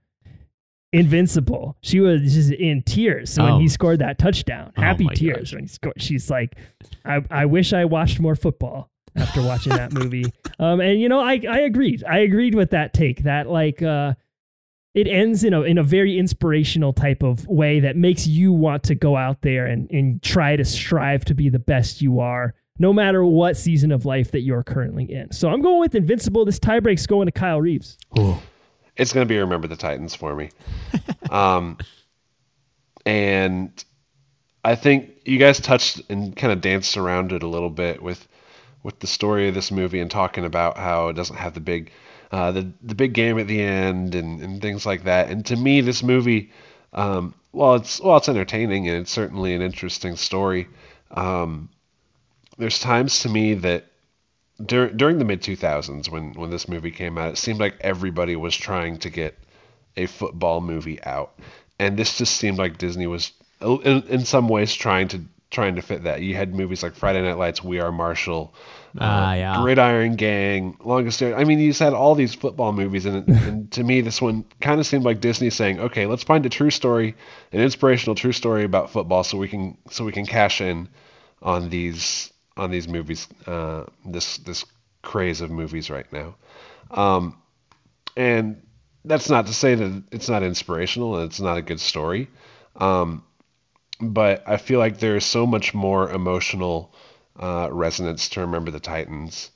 Invincible. She was just in tears when Oh. he scored that touchdown. Oh Happy my tears when he scored. She's like, I, I wish I watched more football after watching that movie. Um, and you know, I, I agreed. I agreed with that take that like, uh, it ends in a in a very inspirational type of way that makes you want to go out there and, and try to strive to be the best you are, no matter what season of life that you're currently in. So I'm going with Invincible. This tiebreak's going to Kyle Reeves. It's going to be Remember the Titans for me. um, and I think you guys touched and kind of danced around it a little bit with with the story of this movie and talking about how it doesn't have the big uh, the the big game at the end and, and things like that. And to me, this movie Um, well, it's well, it's entertaining and it's certainly an interesting story. Um, there's times to me that dur- during the mid 2000s when when this movie came out, it seemed like everybody was trying to get a football movie out, and this just seemed like Disney was in, in some ways trying to trying to fit that. You had movies like Friday Night Lights, We Are Marshall, Ah, uh, yeah. Gridiron Gang, Longest Yard. I mean, you just had all these football movies, and, and to me, this one kind of seemed like Disney saying, "Okay, let's find a true story, an inspirational true story about football, so we can so we can cash in on these on these movies, uh, this this craze of movies right now." Um, and that's not to say that it's not inspirational and it's not a good story. Um, but I feel like there's so much more emotional uh, resonance to Remember the Titans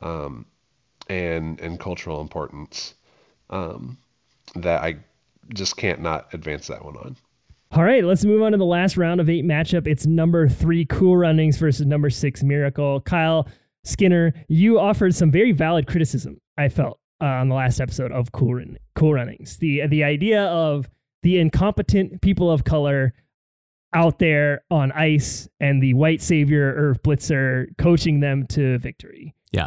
um, and and cultural importance um, that I just can't not advance that one on. All right, let's move on to the last round of eight matchup. It's number three Cool Runnings versus number six Miracle. Kyle Skinner, you offered some very valid criticism. I felt uh, on the last episode of Cool Run- Cool Runnings. The the idea of the incompetent people of color out there on ice and the white savior Irv Blitzer coaching them to victory. Yeah.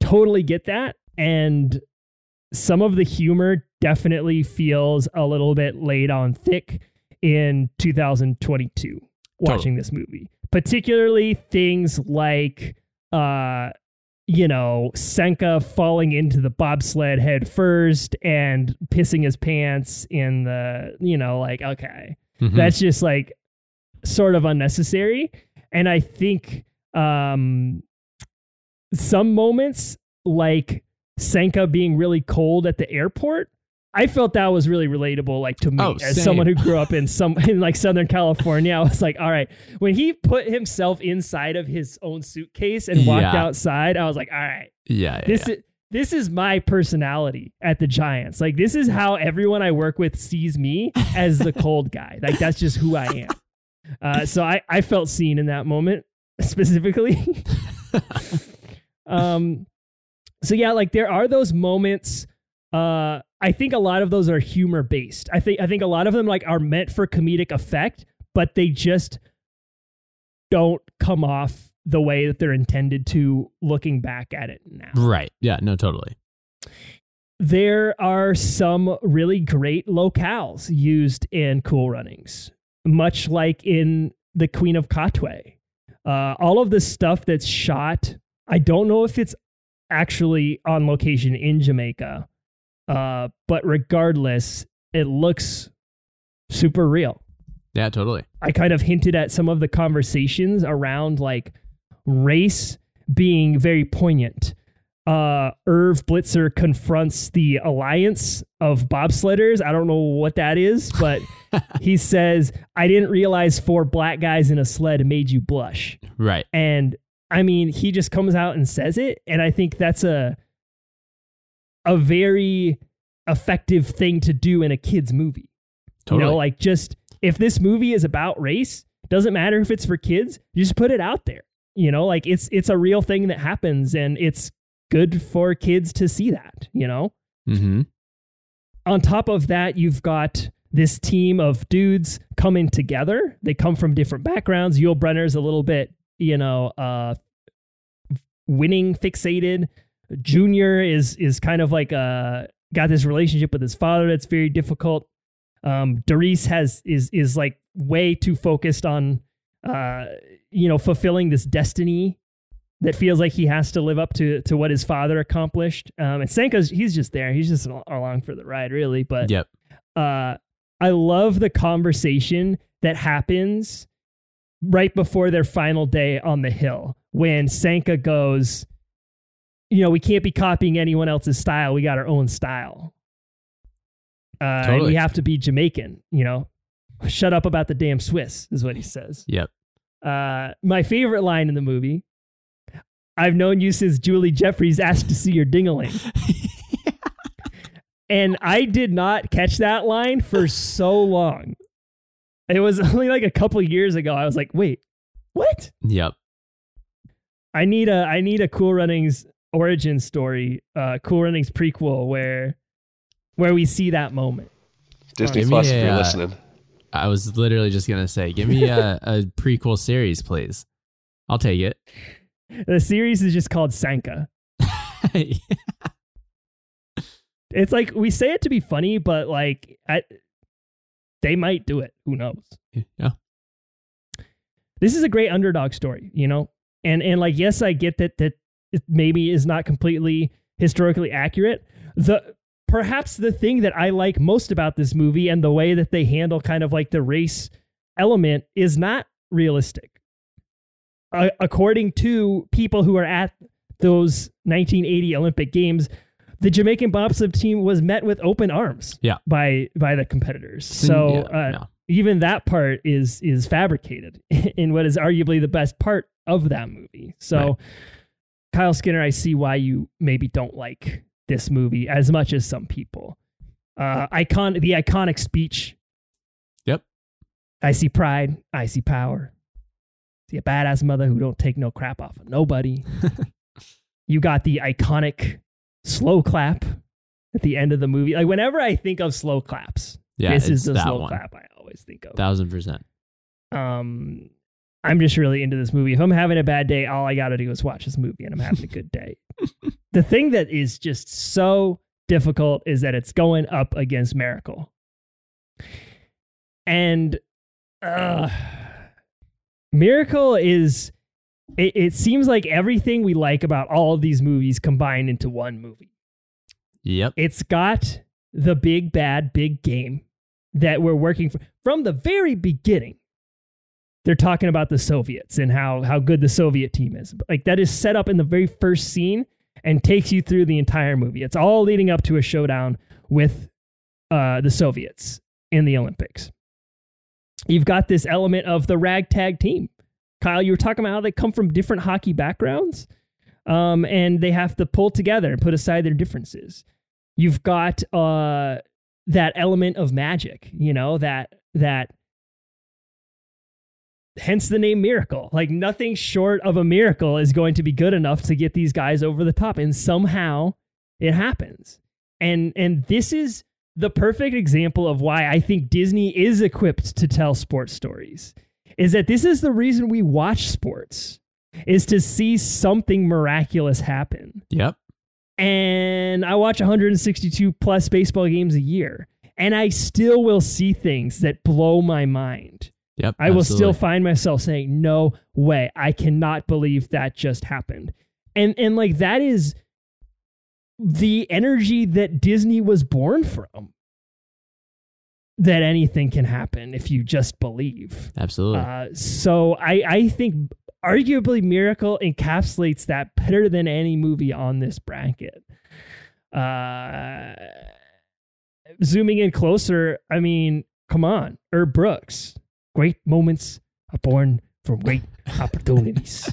Totally get that. And some of the humor definitely feels a little bit laid on thick in 2022 watching Totally. this movie. Particularly things like uh you know, Sanka falling into the bobsled head first and pissing his pants in the, you know, like, okay Mhm. that's just like sort of unnecessary and i think um some moments like sanka being really cold at the airport i felt that was really relatable like to me Oh, as same. someone who grew up in some in like southern california i was like all right when he put himself inside of his own suitcase and walked Yeah. outside i was like all right yeah, yeah, this yeah. is this is my personality at the Giants. Like this is how everyone I work with sees me as the cold guy. Like that's just who I am. Uh, so I I felt seen in that moment specifically. um, so yeah, like there are those moments. Uh, I think a lot of those are humor based. I think I think a lot of them like are meant for comedic effect, but they just don't come off the way that they're intended to looking back at it now. right. Yeah, no, totally. There are some really great locales used in Cool Runnings, much like in The Queen of Katwe. Uh, all of the stuff that's shot, I don't know if it's actually on location in Jamaica, uh, but regardless, it looks super real. Yeah, totally. I kind of hinted at some of the conversations around like race being very poignant. Uh, Irv Blitzer confronts the alliance of bobsledders. I don't know what that is, but he says, I didn't realize four black guys in a sled made you blush. Right. And I mean, he just comes out and says it. And I think that's a, a very effective thing to do in a kid's movie. Totally. You know, like just if this movie is about race, doesn't matter if it's for kids, you just put it out there. You know, like it's it's a real thing that happens and it's good for kids to see that, you know? mm-hmm. On top of that, you've got this team of dudes coming together. They come from different backgrounds. Yul Brenner's a little bit, you know, uh winning fixated. Junior is is kind of like uh got this relationship with his father that's very difficult. Um Derice has is is like way too focused on uh you know fulfilling this destiny that feels like he has to live up to to what his father accomplished. Um and Sanka's he's just there. He's just along for the ride really, but Yep. uh, I love the conversation that happens right before their final day on the hill when Sanka goes, you know, we can't be copying anyone else's style. We got our own style. Uh, and we have to be Jamaican, you know. Shut up about the damn Swiss, is what he says. Yep. Uh, my favorite line in the movie I've known you since Julie Jeffries asked to see your dingaling. and I did not catch that line for so long. It was only like a couple years ago. I was like, wait, what? Yep. I need a I need a Cool Runnings origin story, uh, Cool Runnings prequel where where we see that moment. Disney Give me Plus, if you're listening. I was literally just gonna say, give me a, a prequel series, please. I'll take it. The series is just called Sanka. It's like we say it to be funny, but like I, they might do it. Who knows? yeah. This is a great underdog story, you know. And and like yes, I get that that it maybe is not completely historically accurate. The perhaps the thing that I like most about this movie and the way that they handle kind of like the race element is not realistic. Uh, according to people who are at those 1980 Olympic Games, the Jamaican bobsled team was met with open arms Yeah. by by the competitors. So Yeah, uh, no. even that part is is fabricated in what is arguably the best part of that movie. So Right. Kyle Skinner, I see why you maybe don't like this movie as much as some people. Uh, icon the iconic speech. Yep. I see pride. I see power. See a badass mother who don't take no crap off of nobody. you got the iconic slow clap at the end of the movie. Like whenever I think of slow claps, Yeah, this is the slow one. clap I always think of. Thousand percent. Um, I'm just really into this movie. If I'm having a bad day, all I got to do is watch this movie, and I'm having a good day. the thing that is just so difficult is that it's going up against Miracle, and uh, Miracle is. It, it seems like everything we like about all of these movies combined into one movie. Yep. It's got the big bad big game that we're working for from the very beginning. They're talking about the Soviets and how how good the Soviet team is. Like that is set up in the very first scene and takes you through the entire movie. It's all leading up to a showdown with uh, the Soviets in the Olympics. You've got this element of the ragtag team. Kyle, you were talking about how they come from different hockey backgrounds, um, and they have to pull together and put aside their differences. You've got uh, that element of magic, you know that that. Hence the name Miracle. Like nothing short of a miracle is going to be good enough to get these guys over the top, and somehow it happens. And and this is the perfect example of why I think Disney is equipped to tell sports stories. Is that this is the reason we watch sports is to see something miraculous happen. Yep. And I watch 162 plus baseball games a year, and I still will see things that blow my mind. Yep. I will still find myself saying, "No way! I cannot believe that just happened." And and like that is the energy that Disney was born from. That anything can happen if you just believe. Absolutely. Uh, so I I think arguably Miracle encapsulates that better than any movie on this bracket. Uh, zooming in closer, I mean, come on, Herb Brooks. Great moments are born from great opportunities.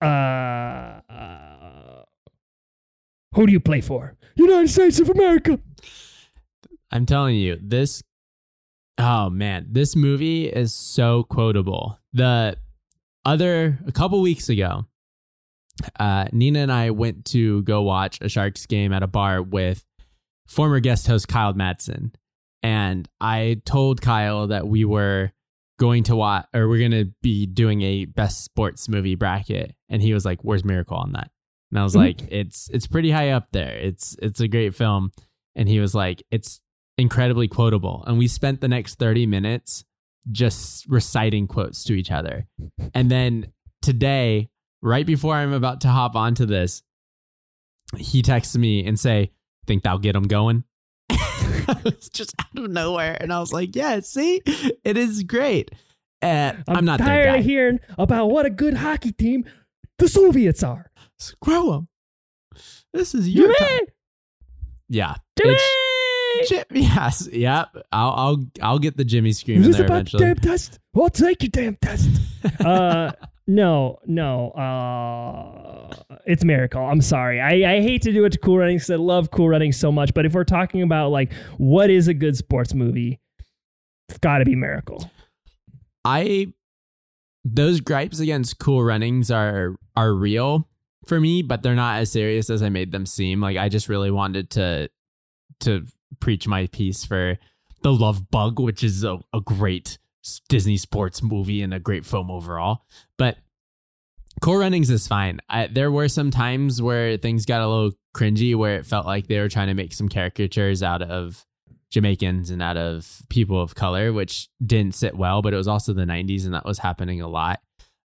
Uh, uh, who do you play for? United States of America. I'm telling you, this oh man, this movie is so quotable. The other a couple weeks ago, uh, Nina and I went to go watch a Sharks game at a bar with former guest host Kyle Madsen. And I told Kyle that we were going to watch or we're gonna be doing a best sports movie bracket. And he was like, Where's Miracle on that? And I was Mhm. like, It's it's pretty high up there. It's it's a great film. And he was like, It's incredibly quotable. And we spent the next 30 minutes just reciting quotes to each other. And then today, right before I'm about to hop onto this, he texts me and say, Think that'll get him going? it was just out of nowhere. And I was like, Yeah, see, it is great. And I'm, I'm, not tired of hearing about what a good hockey team the Soviets are. Screw them. This is your Jimmy! time. Yeah. Jimmy! It's, Jim, yes. Yep. I'll I'll I'll get the Jimmy scream Is in this there about eventually. the damn test? I'll take your damn test. uh, no, no. Uh, it's Miracle. I'm sorry. I, I hate to do it to Cool Running because I love Cool Running so much. But if we're talking about like what is a good sports movie, it's got to be Miracle. I those gripes against cool runnings are are real for me, but they're not as serious as I made them seem. Like I just really wanted to to preach my piece for The Love Bug, which is a, a great Disney sports movie and a great film overall. But Cool Runnings is fine. I, there were some times where things got a little cringy, where it felt like they were trying to make some caricatures out of Jamaicans and out of people of color, which didn't sit well. But it was also the '90s, and that was happening a lot.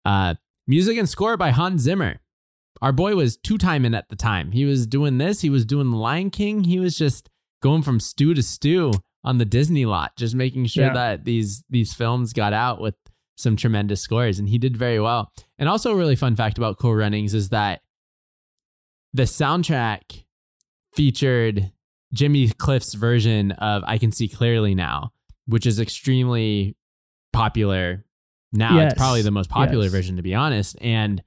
Uh, music and score by Hans Zimmer. Our boy was two timing at the time. He was doing this. He was doing Lion King. He was just going from stew to stew on the Disney lot, just making sure Yeah. that these these films got out with some tremendous scores, and he did very well. And also, a really fun fact about Cool Runnings is that the soundtrack featured Jimmy Cliff's version of "I Can See Clearly Now," which is extremely popular now. Yes. It's probably the most popular Yes. version, to be honest. And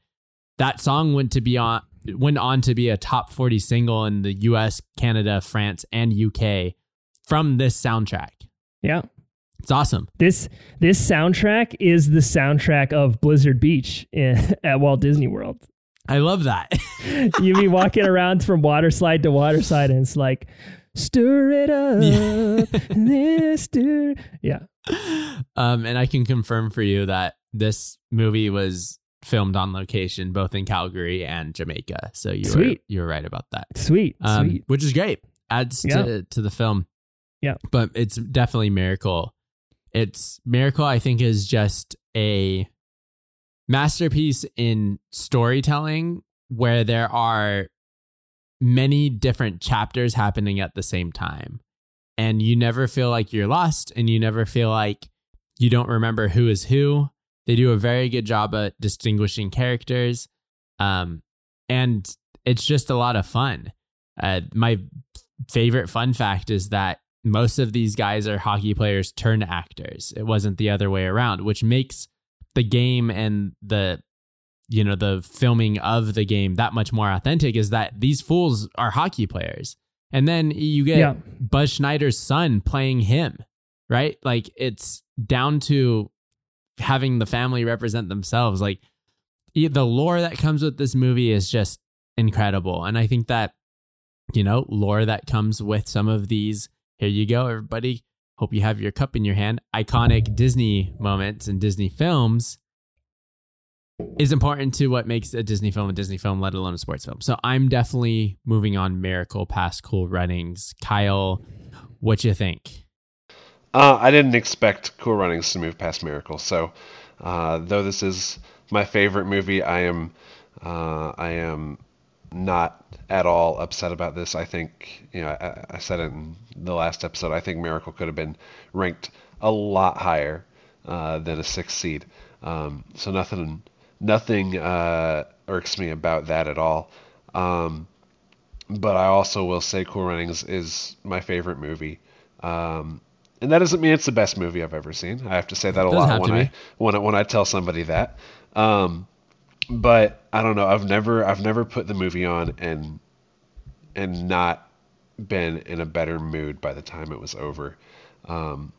that song went to be on went on to be a top 40 single in the US, Canada, France, and UK from this soundtrack. Yeah. It's awesome. This this soundtrack is the soundtrack of Blizzard Beach in, at Walt Disney World. I love that. you be walking around from water slide to water slide, and it's like, stir it up, this stir. Yeah, um, and I can confirm for you that this movie was filmed on location both in Calgary and Jamaica. So you were you were right about that. sweet, um, sweet. which is great. Adds Yeah. to to the film. Yeah. but it's definitely Miracle. It's Miracle. I think is just a masterpiece in storytelling where there are many different chapters happening at the same time, and you never feel like you're lost, and you never feel like you don't remember who is who. They do a very good job at distinguishing characters. Um, and it's just a lot of fun. Uh, my favorite fun fact is that most of these guys are hockey players turned actors. It wasn't the other way around, which makes the game and the you know the filming of the game that much more authentic is that these fools are hockey players. And then you get Yeah. Buzz Schneider's son playing him, right? Like it's down to having the family represent themselves. Like the lore that comes with this movie is just incredible. And I think that, you know, lore that comes with some of these, here you go, everybody. Hope you have your cup in your hand. Iconic Disney moments and Disney films is important to what makes a Disney film a Disney film, let alone a sports film. So I'm definitely moving on Miracle past Cool Runnings. Kyle, what you think? Uh, I didn't expect Cool Runnings to move past Miracle. So, uh, though this is my favorite movie, I am uh, I am not at all upset about this. I think you know I, I said it in the last episode. I think Miracle could have been ranked a lot higher uh, than a sixth seed. Um, so nothing nothing uh, irks me about that at all. Um, but I also will say Cool Runnings is my favorite movie. Um, and that doesn't mean it's the best movie I've ever seen. I have to say that a Doesn't lot when I when I, when I tell somebody that. Um, but I don't know. I've never I've never put the movie on and and not been in a better mood by the time it was over. Um,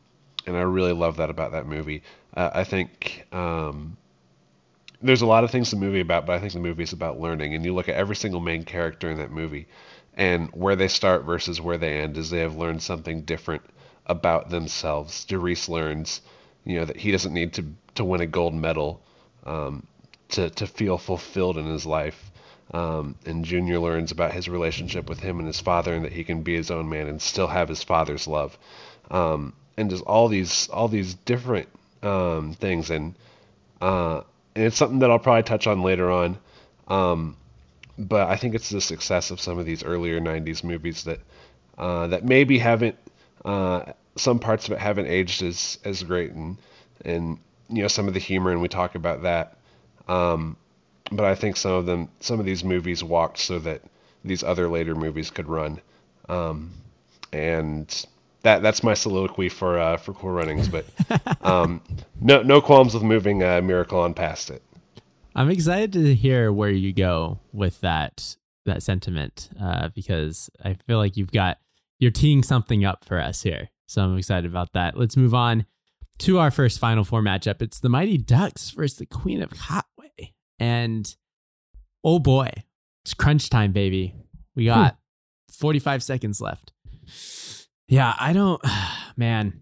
and I really love that about that movie. Uh, I think um, there's a lot of things the movie about, but I think the movie is about learning. And you look at every single main character in that movie, and where they start versus where they end is they have learned something different about themselves. Derice learns, you know, that he doesn't need to to win a gold medal um, to to feel fulfilled in his life. Um, and Junior learns about his relationship with him and his father, and that he can be his own man and still have his father's love. Um, and just all these all these different um, things, and uh, and it's something that I'll probably touch on later on. Um, but I think it's the success of some of these earlier '90s movies that uh, that maybe haven't uh, some parts of it haven't aged as as great, and and you know some of the humor, and we talk about that. Um, but I think some of them, some of these movies walked so that these other later movies could run. Um, and that that's my soliloquy for uh, for Cool Runnings. But um, no no qualms with moving uh, Miracle on past it. I'm excited to hear where you go with that that sentiment uh, because I feel like you've got you're teeing something up for us here. So I'm excited about that. Let's move on to our first Final Four matchup. It's the Mighty Ducks versus the Queen of Katwe, and oh boy, it's crunch time, baby. We got hmm. 45 seconds left. Yeah, I don't. man,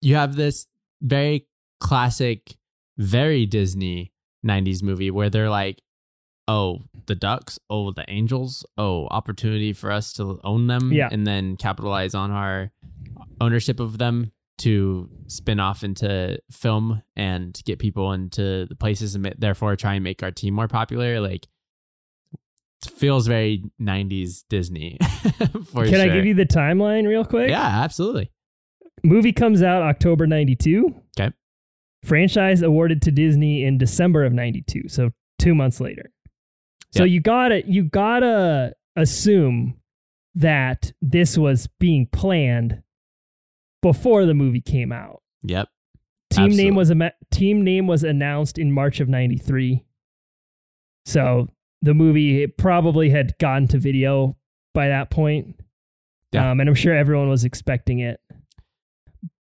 you have this very classic, very Disney 90s movie where they're like, oh, the ducks, oh, the angels, oh, opportunity for us to own them Yeah. and then capitalize on our ownership of them to spin off into film and get people into the places and therefore try and make our team more popular. Like, it feels very 90s Disney for Can sure. I give you the timeline real quick? Yeah, absolutely. Movie comes out October 92. Okay. Franchise awarded to Disney in December of 92, so 2 months later. So Yep. you got to you got to assume that this was being planned before the movie came out. Yep. Team Absolutely. name was a team name was announced in March of 93. So the movie probably had gotten to video by that point. Yeah. Um, and I'm sure everyone was expecting it.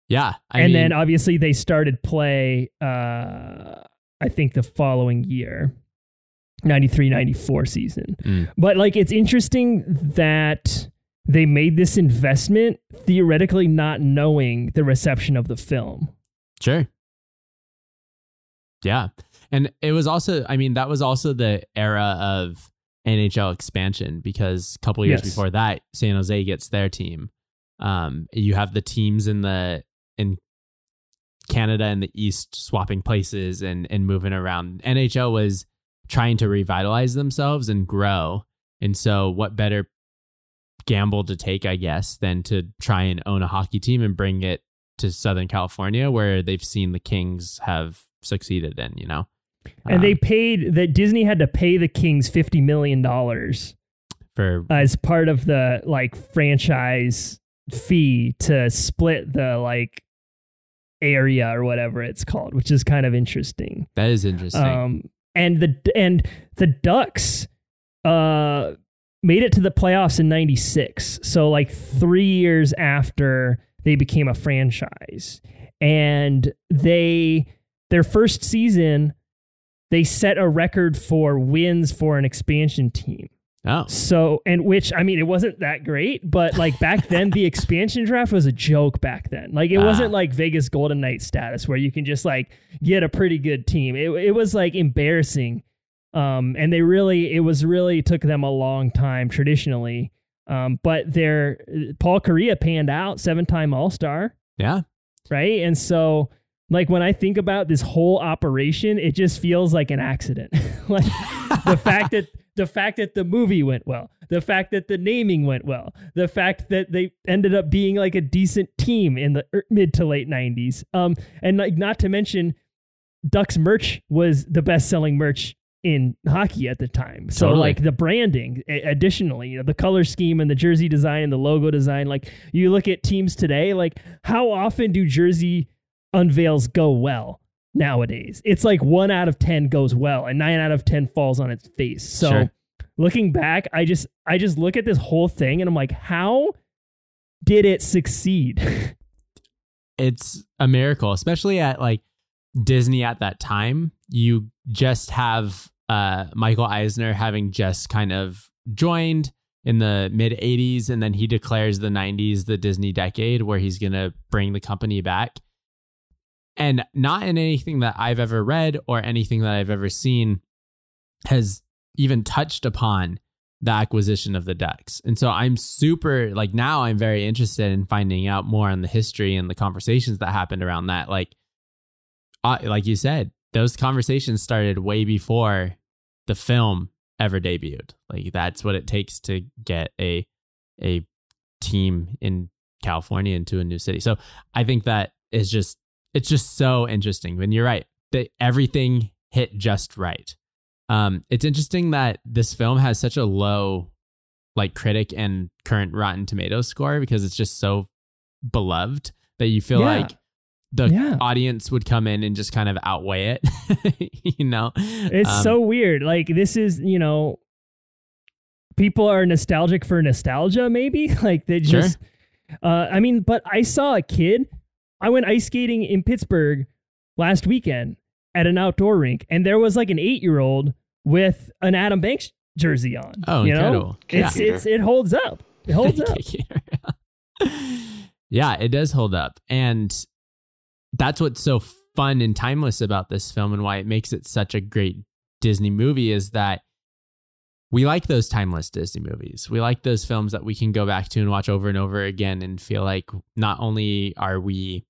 Yeah. I and mean, then obviously they started play uh I think the following year. 93 94 season. Mm. But like it's interesting that they made this investment theoretically not knowing the reception of the film. Sure. Yeah. And it was also, I mean, that was also the era of NHL expansion because a couple years Yes. before that, San Jose gets their team. Um, you have the teams in the in Canada and the East swapping places and and moving around. NHL was trying to revitalize themselves and grow. And so what better gamble to take, I guess, than to try and own a hockey team and bring it to Southern California where they've seen the Kings have succeeded in, you know? And they Um, paid that Disney had to pay the Kings 50 million dollars for as part of the like franchise fee to split the like area or whatever it's called, which is kind of interesting. that is interesting. Um, and the and the Ducks uh made it to the playoffs in 96. So like 3 years after they became a franchise. And they their first season they set a record for wins for an expansion team. oh, So, and which I mean, it wasn't that great, but like back then, the expansion draft was a joke back then. Like it Ah. wasn't like Vegas Golden Knight status where you can just like get a pretty good team. It it was like embarrassing, um, and they really it was really took them a long time traditionally. Um, but their Paul Kariya panned out, seven time All Star yeah. right? And so like when I think about this whole operation, it just feels like an accident. like the fact that the fact that the movie went well, the fact that the naming went well, the fact that they ended up being like a decent team in the er- mid to late 90s. Um and like not to mention Ducks merch was the best-selling merch in hockey at the time. So Totally. like the branding additionally, you know, the color scheme and the jersey design and the logo design like you look at teams today like how often do jersey unveils go well nowadays? It's like 1 out of 10 goes well and 9 out of 10 falls on its face. So Sure. looking back, I just I just look at this whole thing and I'm like how did it succeed? it's a miracle, especially at like Disney at that time. You just have uh, Michael Eisner having just kind of joined in the mid 80s, and then he declares the 90s the Disney decade where he's going to bring the company back. And not in anything that I've ever read or anything that I've ever seen has even touched upon the acquisition of the Ducks. And so I'm super like now I'm very interested in finding out more on the history and the conversations that happened around that. Like, uh, like you said, those conversations started way before the film ever debuted. Like that's what it takes to get a a team in California into a new city. So I think that is just it's just so interesting. And you're right, that everything hit just right. Um, it's interesting that this film has such a low like critic and current Rotten Tomatoes score because it's just so beloved that you feel Yeah. like the Yeah. audience would come in and just kind of outweigh it. you know, It's Um, so weird. Like this is, you know, people are nostalgic for nostalgia. Maybe like they Sure. just. Uh, I mean, but I saw a kid. I went ice skating in Pittsburgh last weekend at an outdoor rink, and there was like an eight-year-old with an Adam Banks jersey on. Oh, you know? incredible. It's Yeah. it's it holds up. It holds up. Yeah, it does hold up. And that's what's so fun and timeless about this film and why it makes it such a great Disney movie is that we like those timeless Disney movies. We like those films that we can go back to and watch over and over again and feel like not only are we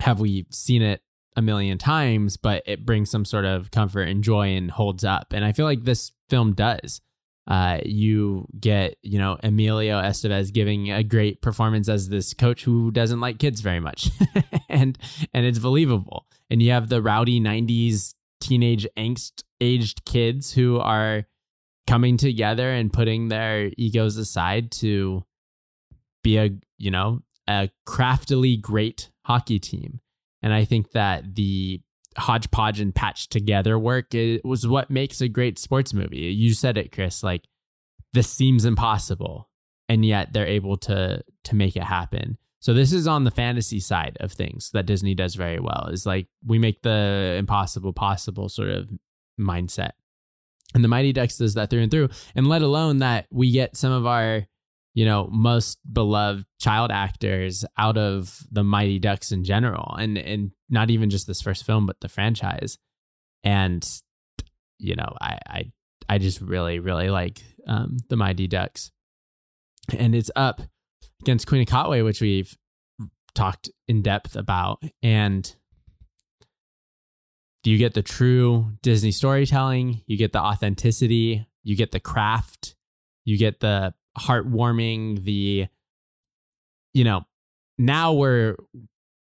have we seen it a million times, but it brings some sort of comfort and joy and holds up. And I feel like this film does. Uh, you get, you know, Emilio Estevez giving a great performance as this coach who doesn't like kids very much, and and it's believable. And you have the rowdy '90s teenage angst aged kids who are coming together and putting their egos aside to be a you know a craftily great hockey team and i think that the hodgepodge and patch together work it was what makes a great sports movie you said it chris like this seems impossible and yet they're able to to make it happen so this is on the fantasy side of things that disney does very well is like we make the impossible possible sort of mindset and the Mighty Ducks does that through and through. And let alone that we get some of our, you know, most beloved child actors out of the Mighty Ducks in general. And and not even just this first film, but the franchise. And you know, I I I just really, really like um the Mighty Ducks. And it's up against Queen of Katwe, which we've talked in depth about. And do you get the true Disney storytelling, you get the authenticity, you get the craft, you get the heartwarming, the you know, now we're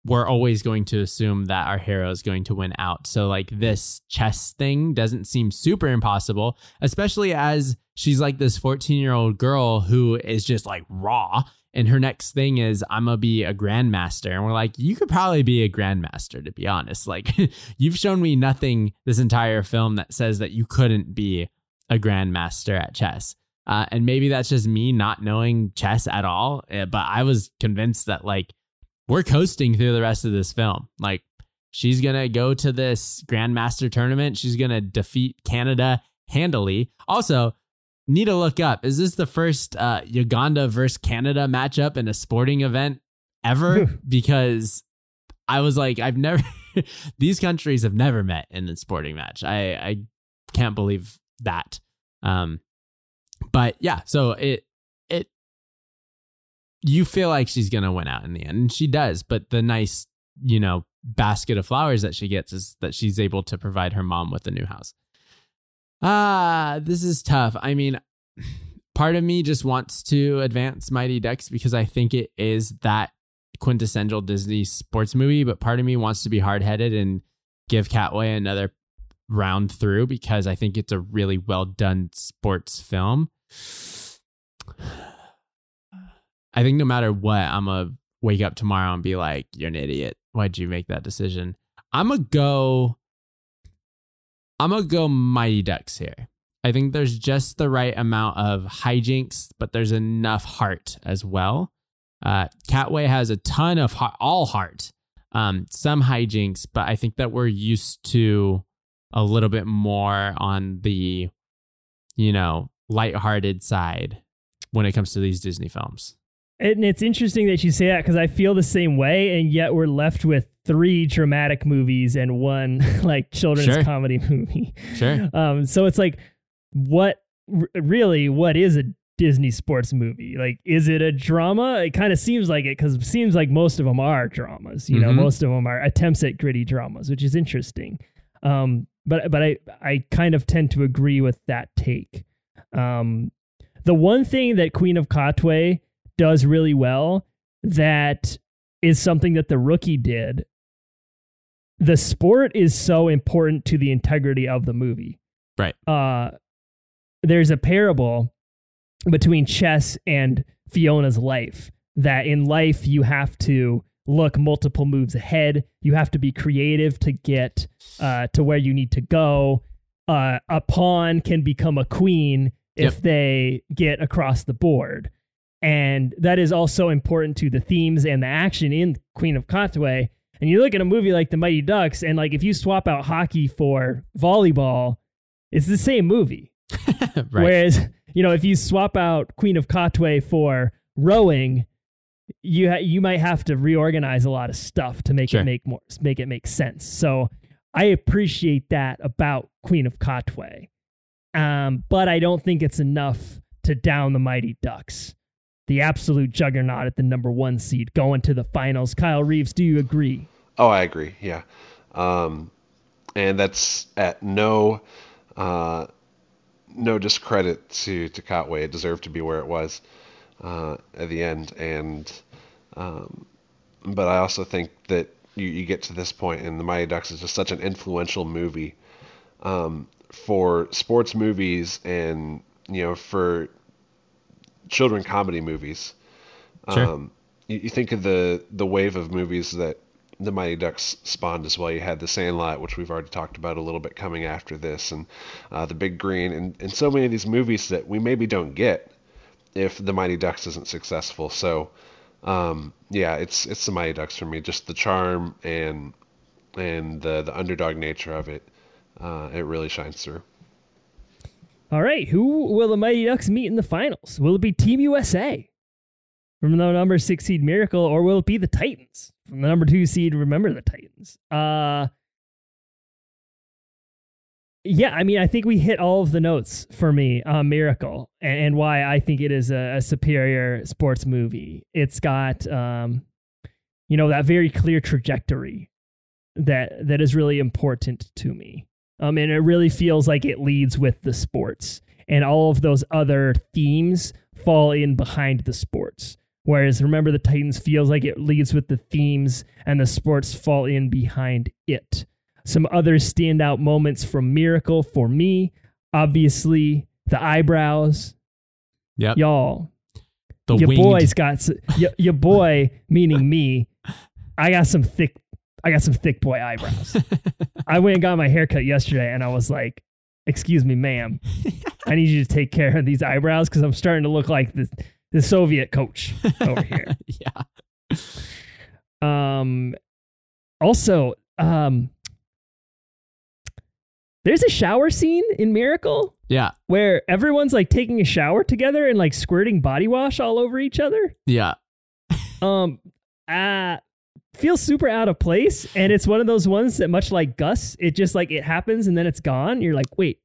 we're always going to assume that our hero is going to win out. So like this chess thing doesn't seem super impossible, especially as she's like this 14-year-old girl who is just like raw and her next thing is I'm gonna be a grandmaster. And we're like, you could probably be a grandmaster, to be honest. Like, you've shown me nothing this entire film that says that you couldn't be a grandmaster at chess. Uh, and maybe that's just me not knowing chess at all. Eh, but I was convinced that like we're coasting through the rest of this film. Like, she's gonna go to this grandmaster tournament. She's gonna defeat Canada handily. Also, need to look up. Is this the first uh, Uganda versus Canada matchup in a sporting event ever? because I was like, I've never. these countries have never met in a sporting match. I I can't believe that. Um, but yeah, so it it you feel like she's gonna win out in the end, and she does. But the nice, you know, basket of flowers that she gets is that she's able to provide her mom with a new house. Ah, this is tough. I mean, part of me just wants to advance Mighty Ducks because I think it is that quintessential Disney sports movie, but part of me wants to be hard headed and give Katwe another round through because I think it's a really well done sports film. I think no matter what, I'm gonna wake up tomorrow and be like, "You're an idiot. Why'd you make that decision?" I'm gonna go I'm gonna go Mighty Ducks here. I think there's just the right amount of hijinks, but there's enough heart as well. Uh, Katwe has a ton of heart, all heart, um, some hijinks, but I think that we're used to a little bit more on the, you know, lighthearted side when it comes to these Disney films. And it's interesting that you say that because I feel the same way, and yet we're left with three dramatic movies and one like children's Sure. comedy movie. Sure. Um, so it's like, what r- really? What is a Disney sports movie? Like, is it a drama? It kind of seems like it because it seems like most of them are dramas. You know, Mhm. most of them are attempts at gritty dramas, which is interesting. Um, but but I I kind of tend to agree with that take. Um, the one thing that Queen of Katwe does really well that is something that the rookie did. The sport is so important to the integrity of the movie. Right. Uh, there's a parable between chess and Fiona's life that in life you have to look multiple moves ahead. You have to be creative to get uh, to where you need to go. Uh, a pawn can become a queen if Yep. they get across the board. And that is also important to the themes and the action in Queen of Katwe. And you look at a movie like The Mighty Ducks, and like if you swap out hockey for volleyball, it's the same movie. right. Whereas, you know, if you swap out Queen of Katwe for rowing, you ha- you might have to reorganize a lot of stuff to make Sure. it make more make it make sense. So I appreciate that about Queen of Katwe. Um, but I don't think it's enough to down the Mighty Ducks. The absolute juggernaut at the number one seed going to the finals. Kyle Reeves, do you agree? Oh, I agree. Yeah, um, and that's at no uh, no discredit to to Katwe. It deserved to be where it was uh, at the end, and um, but I also think that you, you get to this point, and the Mighty Ducks is just such an influential movie um, for sports movies, and you know for children comedy movies. Sure. Um, you, you think of the the wave of movies that the Mighty Ducks spawned as well. You had The Sandlot, which we've already talked about a little bit coming after this, and uh, The Big Green, and, and so many of these movies that we maybe don't get if the Mighty Ducks isn't successful. So, um, yeah, it's it's the Mighty Ducks for me. Just the charm and and the the underdog nature of it, uh, it really shines through. All right, who will the Mighty Ducks meet in the finals? Will it be Team USA from the number six seed Miracle, or will it be the Titans from the number two seed Remember the Titans? Uh, yeah, I mean, I think we hit all of the notes for me on Miracle and, and why I think it is a, a superior sports movie. It's got, um, you know, that very clear trajectory that that is really important to me. Um, and it really feels like it leads with the sports, and all of those other themes fall in behind the sports. Whereas remember the Titans feels like it leads with the themes, and the sports fall in behind it. Some other standout moments from Miracle for me, obviously the eyebrows, Yep. y'all. the your winged- boy's got your, your boy, meaning me. I got some thick. I got some thick boy eyebrows. I went and got my hair cut yesterday, and I was like, "Excuse me, ma'am, I need you to take care of these eyebrows because I'm starting to look like the the Soviet coach over here." yeah. Um, also, um, there's a shower scene in Miracle Yeah. where everyone's like taking a shower together and like squirting body wash all over each other. Yeah. Um, uh, feels super out of place, and it's one of those ones that, much like Gus, it just like it happens and then it's gone. You're like, wait,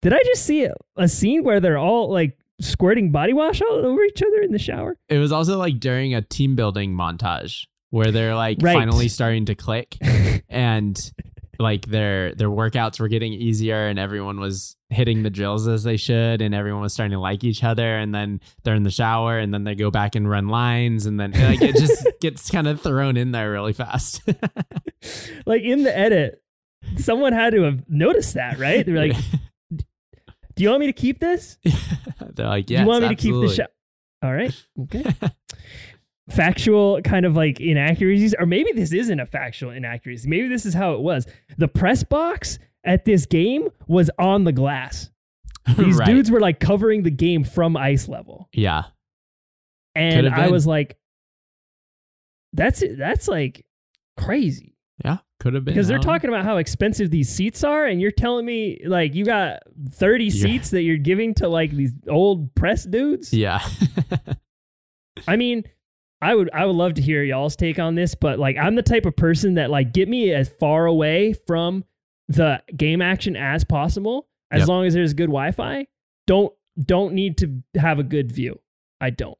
did I just see a, a scene where they're all like squirting body wash all over each other in the shower? It was also like during a team building montage where they're like Right. finally starting to click and like their their workouts were getting easier and everyone was hitting the drills as they should and everyone was starting to like each other and then they're in the shower and then they go back and run lines and then like it just gets kind of thrown in there really fast. like in the edit, someone had to have noticed that, right? They're like, "Do you want me to keep this? they're like, yeah. you want me to keep the shower?" All right, okay. Factual kind of like inaccuracies, or maybe this isn't a factual inaccuracy. Maybe this is how it was. The press box at this game was on the glass. These Right. dudes were like covering the game from ice level, Yeah. and I was like, "That's that's like crazy." Yeah. Could have been. because they're know. talking about how expensive these seats are and you're telling me like you got 30 Yeah. seats that you're giving to like these old press dudes Yeah. i mean i would i would love to hear y'all's take on this but like i'm the type of person that like get me as far away from the game action as possible as Yep. long as there's good wi-fi don't don't need to have a good view i don't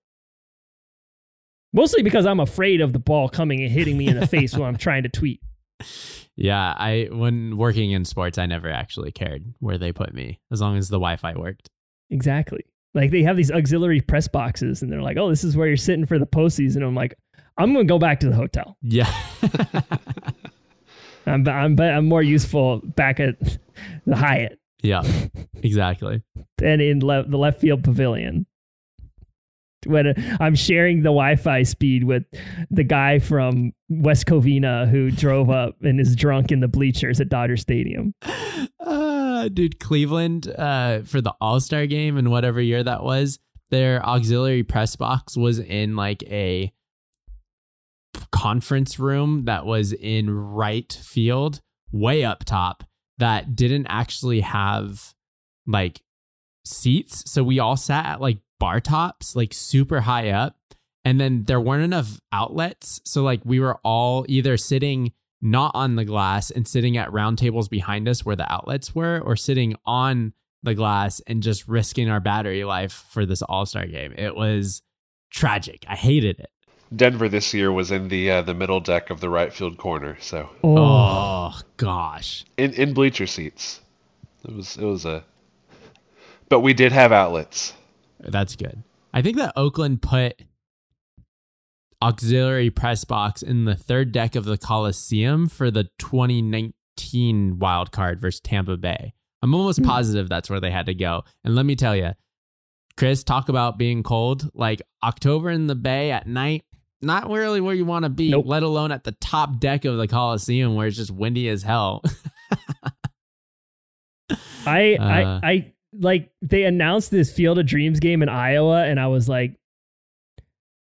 mostly because i'm afraid of the ball coming and hitting me in the face when i'm trying to tweet Yeah, I when working in sports, I never actually cared where they put me as long as the Wi-Fi worked. Exactly. Like they have these auxiliary press boxes, and they're like, "Oh, this is where you're sitting for the postseason." I'm like, "I'm gonna go back to the hotel. Yeah, I'm I'm I'm more useful back at the Hyatt yeah, exactly. and in le- the left field pavilion." When I'm sharing the Wi-Fi speed with the guy from West Covina who drove up and is drunk in the bleachers at Dodger Stadium. Uh, dude, Cleveland uh, for the All Star game and whatever year that was, their auxiliary press box was in like a conference room that was in right field, way up top, that didn't actually have like seats. So we all sat at like bar tops, like super high up. and then there weren't enough outlets. So like we were all either sitting not on the glass and sitting at round tables behind us where the outlets were, or sitting on the glass and just risking our battery life for this All Star game. It was tragic. I hated it. Denver this year was in the uh, the middle deck of the right field corner, so Oh, Oh gosh. in in bleacher seats. It was it was a, but we did have outlets. That's good. I think that Oakland put auxiliary press box in the third deck of the Coliseum for the 2019 wild card versus Tampa Bay. I'm almost positive that's where they had to go. And let me tell you, Chris, talk about being cold. Like October in the Bay at night, not really where you want to be, Nope. let alone at the top deck of the Coliseum where it's just windy as hell. I, Uh. I, I like they announced this Field of Dreams game in Iowa, and I was like,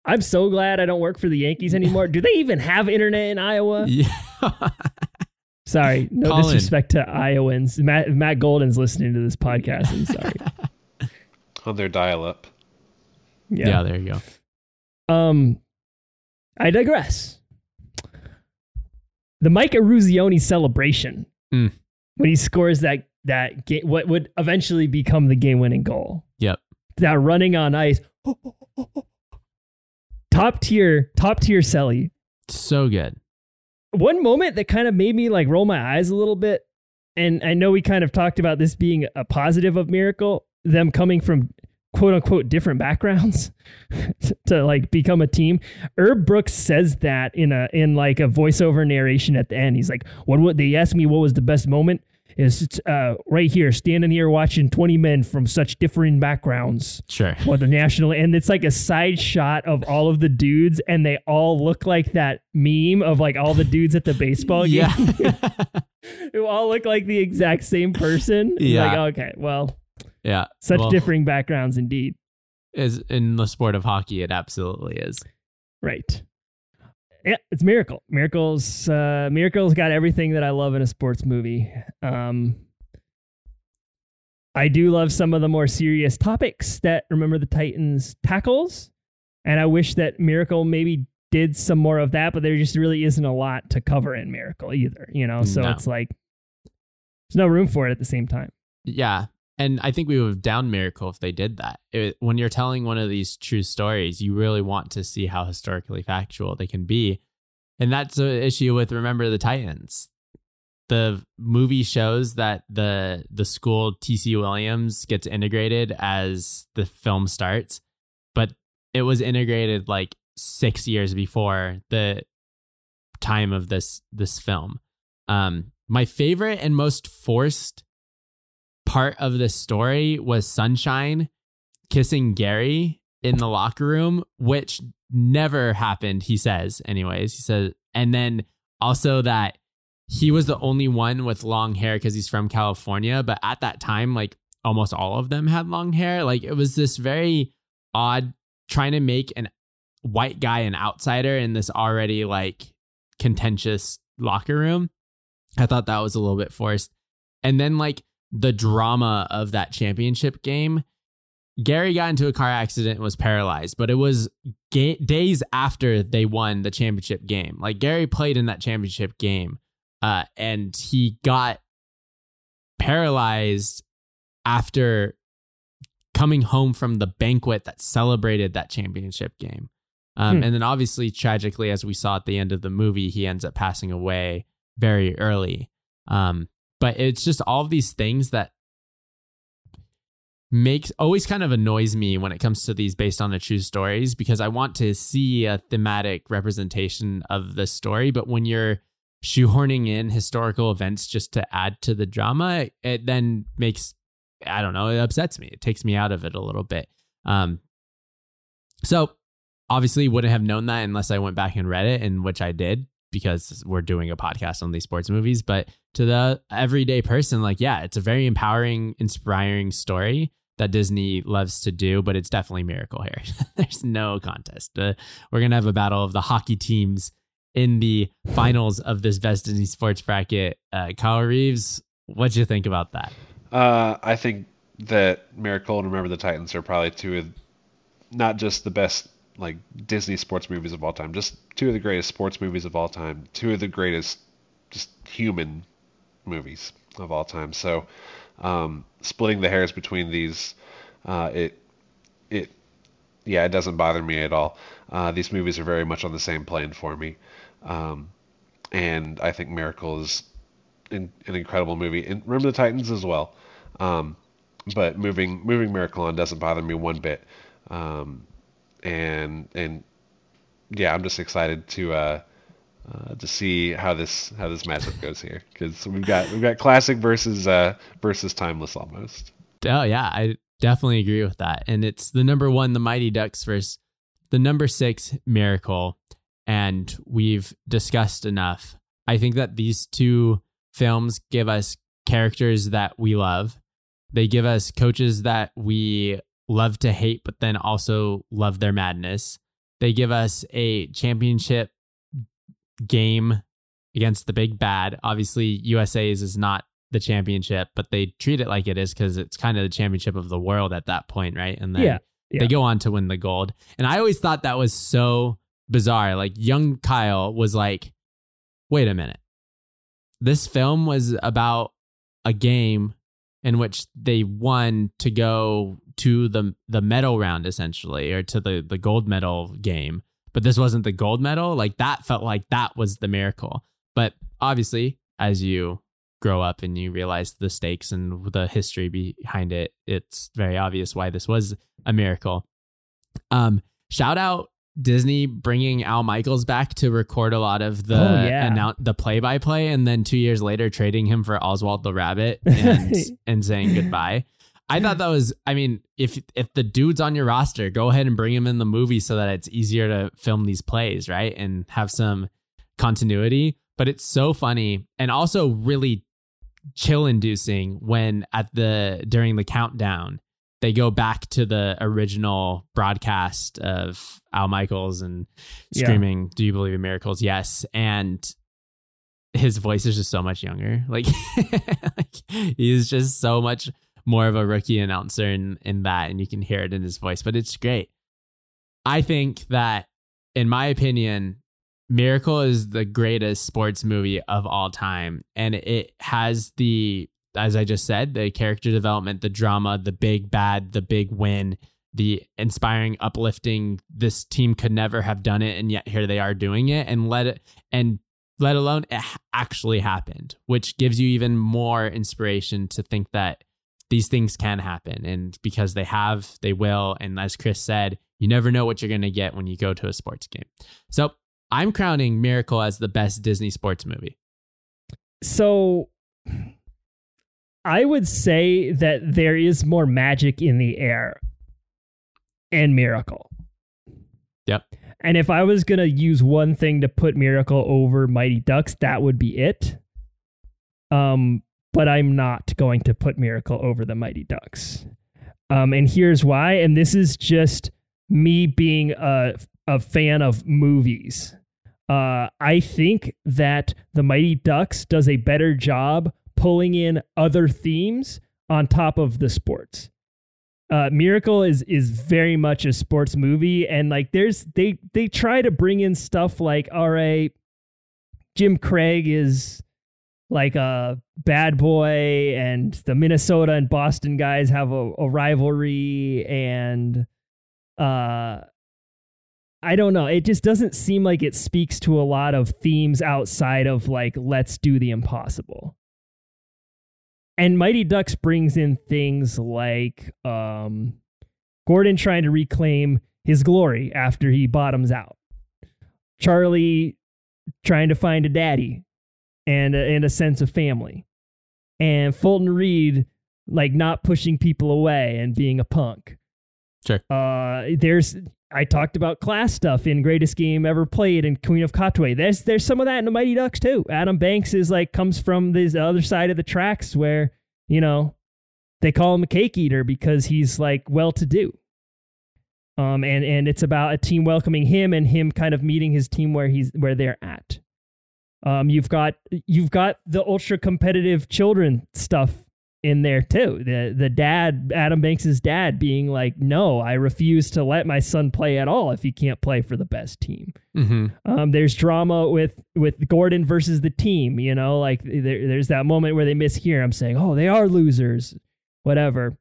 I'm so glad I don't work for the Yankees anymore. Do they even have internet in Iowa? yeah. Sorry, no Colin. disrespect to Iowans. Matt, Matt Golden's listening to this podcast. I'm sorry. on their dial up. yeah. Yeah. there you go. Um, I digress. The Mike Eruzione celebration Mm. when he scores that that game, what would eventually become the game winning goal. Yep. That running on ice, top tier, top tier Selly. So good. One moment that kind of made me like roll my eyes a little bit, and I know we kind of talked about this being a positive of Miracle, them coming from quote unquote different backgrounds to like become a team. Herb Brooks says that in a in like a voiceover narration at the end. He's like, "What would they asked me? What was the best moment? Is uh, right here, standing here watching twenty men from such differing backgrounds." Sure. What the national and it's like a side shot of all of the dudes, and they all look like that meme of like all the dudes at the baseball game. Yeah. who all look like the exact same person. Yeah. Like, okay, well, yeah. such Well, differing backgrounds indeed. is in the sport of hockey it absolutely is Right. Yeah, it's Miracle. Miracles uh Miracle's got everything that I love in a sports movie. Um I do love some of the more serious topics that Remember the Titans tackles. And I wish that Miracle maybe did some more of that, but there just really isn't a lot to cover in Miracle either, you know? So No. it's like there's no room for it at the same time. yeah and i think we would have down miracle if they did that. It- when you're telling one of these true stories you really want to see how historically factual they can be. And that's an issue with remember the titans. The movie shows that the the school tc williams gets integrated as the film starts but it was integrated like six years before the time of this this film. Um my favorite and most forced part of the story was sunshine kissing gary in the locker room which never happened he says anyways. He says and then also that he was the only one with long hair because he's from california but at that time like almost all of them had long hair. Like it was this very odd trying to make an white guy an outsider in this already like contentious locker room. I thought that was a little bit forced. And then like the drama of that championship game gary got into a car accident and was paralyzed but it was ga- days after they won the championship game. Like gary played in that championship game uh, and he got paralyzed after coming home from the banquet that celebrated that championship game. Um, Hmm. and then obviously tragically as we saw at the end of the movie he ends up passing away very early. Um, but it's just all these things that makes always kind of annoys me when it comes to these based on the true stories because I want to see a thematic representation of the story. But when you're shoehorning in historical events just to add to the drama, it, it then makes I don't know, it upsets me. It takes me out of it a little bit. Um, so obviously wouldn't have known that unless I went back and read it, and which I did because we're doing a podcast on these sports movies. But to the everyday person, like, yeah, it's a very empowering, inspiring story that Disney loves to do, but it's definitely miracle here. There's no contest. Uh, we're gonna have a battle of the hockey teams in the finals of this Best Disney Sports bracket. Uh, Kyle Reeves, what'd you think about that? Uh, I think that Miracle and Remember the Titans are probably two of not just the best like Disney sports movies of all time. Just two of the greatest sports movies of all time. Two of the greatest just human movies of all time. So um, splitting the hairs between these, uh, it it yeah, it doesn't bother me at all. Uh, these movies are very much on the same plane for me, um, and I think Miracle is in, an incredible movie. And Remember the Titans as well. Um, but moving moving Miracle on doesn't bother me one bit. Um, and and yeah, I'm just excited to uh, uh, to see how this how this matchup goes here because we've got we've got classic versus uh, versus timeless almost. Oh yeah, I definitely agree with that. And it's the number one, the Mighty Ducks versus the number six, Miracle. And we've discussed enough. I think that these two films give us characters that we love. They give us coaches that we love to hate, but then also love their madness. They give us a championship game against the big bad. Obviously, USA's is not the championship, but they treat it like it is because it's kind of the championship of the world at that point, right? And then Yeah, yeah. they go on to win the gold. And I always thought that was so bizarre. Like young Kyle was like, wait a minute. This film was about a game in which they won to go to the the medal round essentially or to the the gold medal game but this wasn't the gold medal like that felt like that was the miracle but obviously as you grow up and you realize the stakes and the history behind it it's very obvious why this was a miracle um shout out Disney bringing Al Michaels back to record a lot of the Oh, yeah. annou- the play by play, and then two years later trading him for Oswald the Rabbit and and saying goodbye. I thought that was. I mean, if if the dude's on your roster, go ahead and bring him in the movie so that it's easier to film these plays, right, and have some continuity. But it's so funny and also really chill inducing when at the during the countdown they go back to the original broadcast of Al Michaels and Yeah. screaming, "Do you believe in miracles?" Yes, and his voice is just so much younger. Like, like he's just so much more of a rookie announcer in in that, and you can hear it in his voice. But it's great. I think that, in my opinion, Miracle is the greatest sports movie of all time, and it has the, as I just said, the character development, the drama, the big bad, the big win, the inspiring, uplifting. This team could never have done it, and yet here they are doing it, and let it and let alone it actually happened, which gives you even more inspiration to think that these things can happen. And because they have, they will. And as Chris said, you never know what you're going to get when you go to a sports game. So I'm crowning Miracle as the best Disney sports movie. so I would say that there is more magic in the air and Miracle. Yep. And if I was going to use one thing to put Miracle over Mighty Ducks, that would be it. Um, but I'm not going to put Miracle over the Mighty Ducks. Um, and here's why. And this is just me being a, a fan of movies. Uh, I think that the Mighty Ducks does a better job pulling in other themes on top of the sports. Uh, Miracle is is very much a sports movie, and like there's they they try to bring in stuff like all right, Jim Craig is like a bad boy, and the Minnesota and Boston guys have a, a rivalry, and uh, I don't know. It just doesn't seem like it speaks to a lot of themes outside of like let's do the impossible. And Mighty Ducks brings in things like um, Gordon trying to reclaim his glory after he bottoms out. Charlie trying to find a daddy and a, and a sense of family. And Fulton Reed like not pushing people away and being a punk. Sure. Uh there's I talked about class stuff in Greatest Game Ever Played and Queen of Katwe. There's there's some of that in the Mighty Ducks too. Adam Banks is like comes from this other side of the tracks where, you know, they call him a cake eater because he's like well to do. Um and and it's about a team welcoming him and him kind of meeting his team where he's where they're at. Um you've got you've got the ultra competitive children stuff in there too. The the dad, Adam Banks's dad, being like, "No, I refuse to let my son play at all if he can't play for the best team." Mm-hmm. Um, there's drama with with Gordon versus the team. You know, like there, there's that moment where they mishear him saying, "Oh, they are losers," whatever.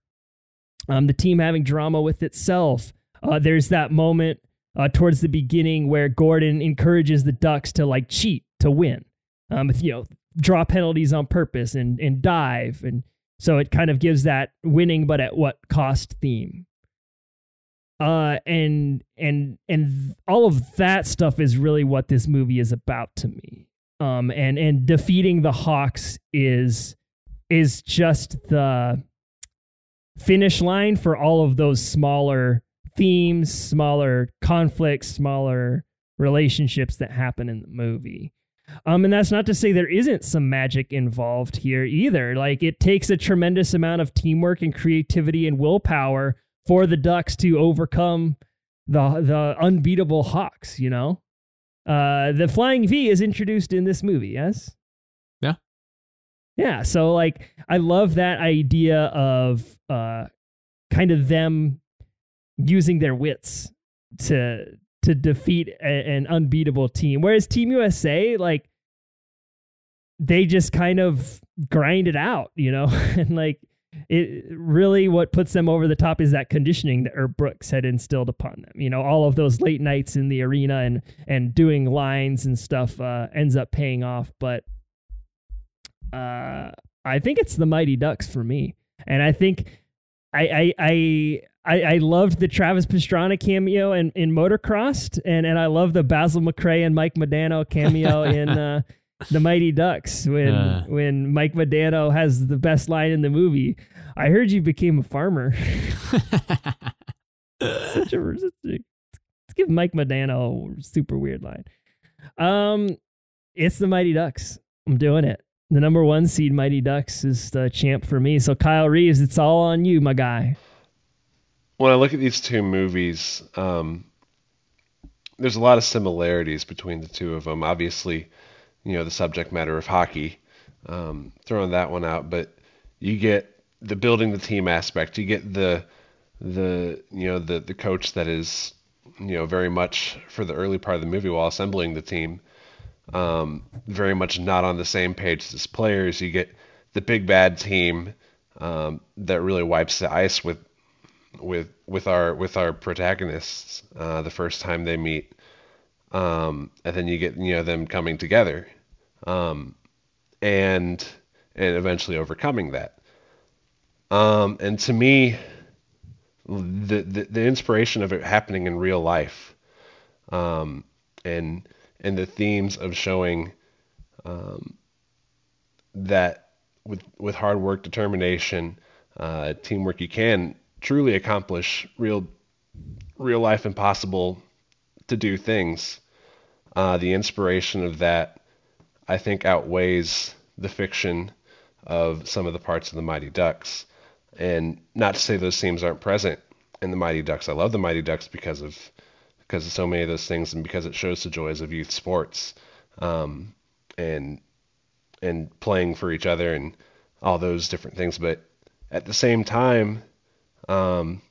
Um, the team having drama with itself. Uh, there's that moment uh, towards the beginning where Gordon encourages the Ducks to like cheat to win. Um, if, you know, draw penalties on purpose and and dive and so it kind of gives that winning but at what cost theme. Uh and and and all of that stuff is really what this movie is about to me. Um and and defeating the Hawks is is just the finish line for all of those smaller themes, smaller conflicts, smaller relationships that happen in the movie. Um, and that's not to say there isn't some magic involved here either. Like it takes a tremendous amount of teamwork and creativity and willpower for the Ducks to overcome the the unbeatable Hawks. You know, uh, the flying V is introduced in this movie. Yes. Yeah. Yeah. So like, I love that idea of uh, kind of them using their wits to to defeat a, an unbeatable team. Whereas Team USA, like, they just kind of grind it out, you know, and like it really what puts them over the top is that conditioning that Herb Brooks had instilled upon them. You know, all of those late nights in the arena and and doing lines and stuff uh, ends up paying off. But uh, I think it's the Mighty Ducks for me, and I think I I. I I, I loved the Travis Pastrana cameo in, in Motocrossed, and, and I love the Basil McRae and Mike Modano cameo in uh, the Mighty Ducks when Uh. when Mike Modano has the best line in the movie. I heard you became a farmer. such a, such a let's give Mike Modano a super weird line. Um, it's the Mighty Ducks. I'm doing it. The number one seed Mighty Ducks is the champ for me. So Kyle Reeves, it's all on you, my guy. When I look at these two movies, um, there's a lot of similarities between the two of them. Obviously, you know the subject matter of hockey, um, throwing that one out, but you get the building the team aspect. You get the the you know the the coach that is you know very much for the early part of the movie while assembling the team, um, very much not on the same page as players. You get the big bad team um, that really wipes the ice with with with our with our protagonists uh, the first time they meet, um, and then you get you know them coming together, um, and and eventually overcoming that. Um, and to me, the, the the inspiration of it happening in real life, um, and and the themes of showing um, that with with hard work, determination, uh, teamwork, you can truly accomplish real real life impossible to do things. Uh, the inspiration of that, I think, outweighs the fiction of some of the parts of the Mighty Ducks. And not to say those themes aren't present in the Mighty Ducks. I love the Mighty Ducks because of because of so many of those things, and because it shows the joys of youth sports, um, and and playing for each other and all those different things. But at the same time, um,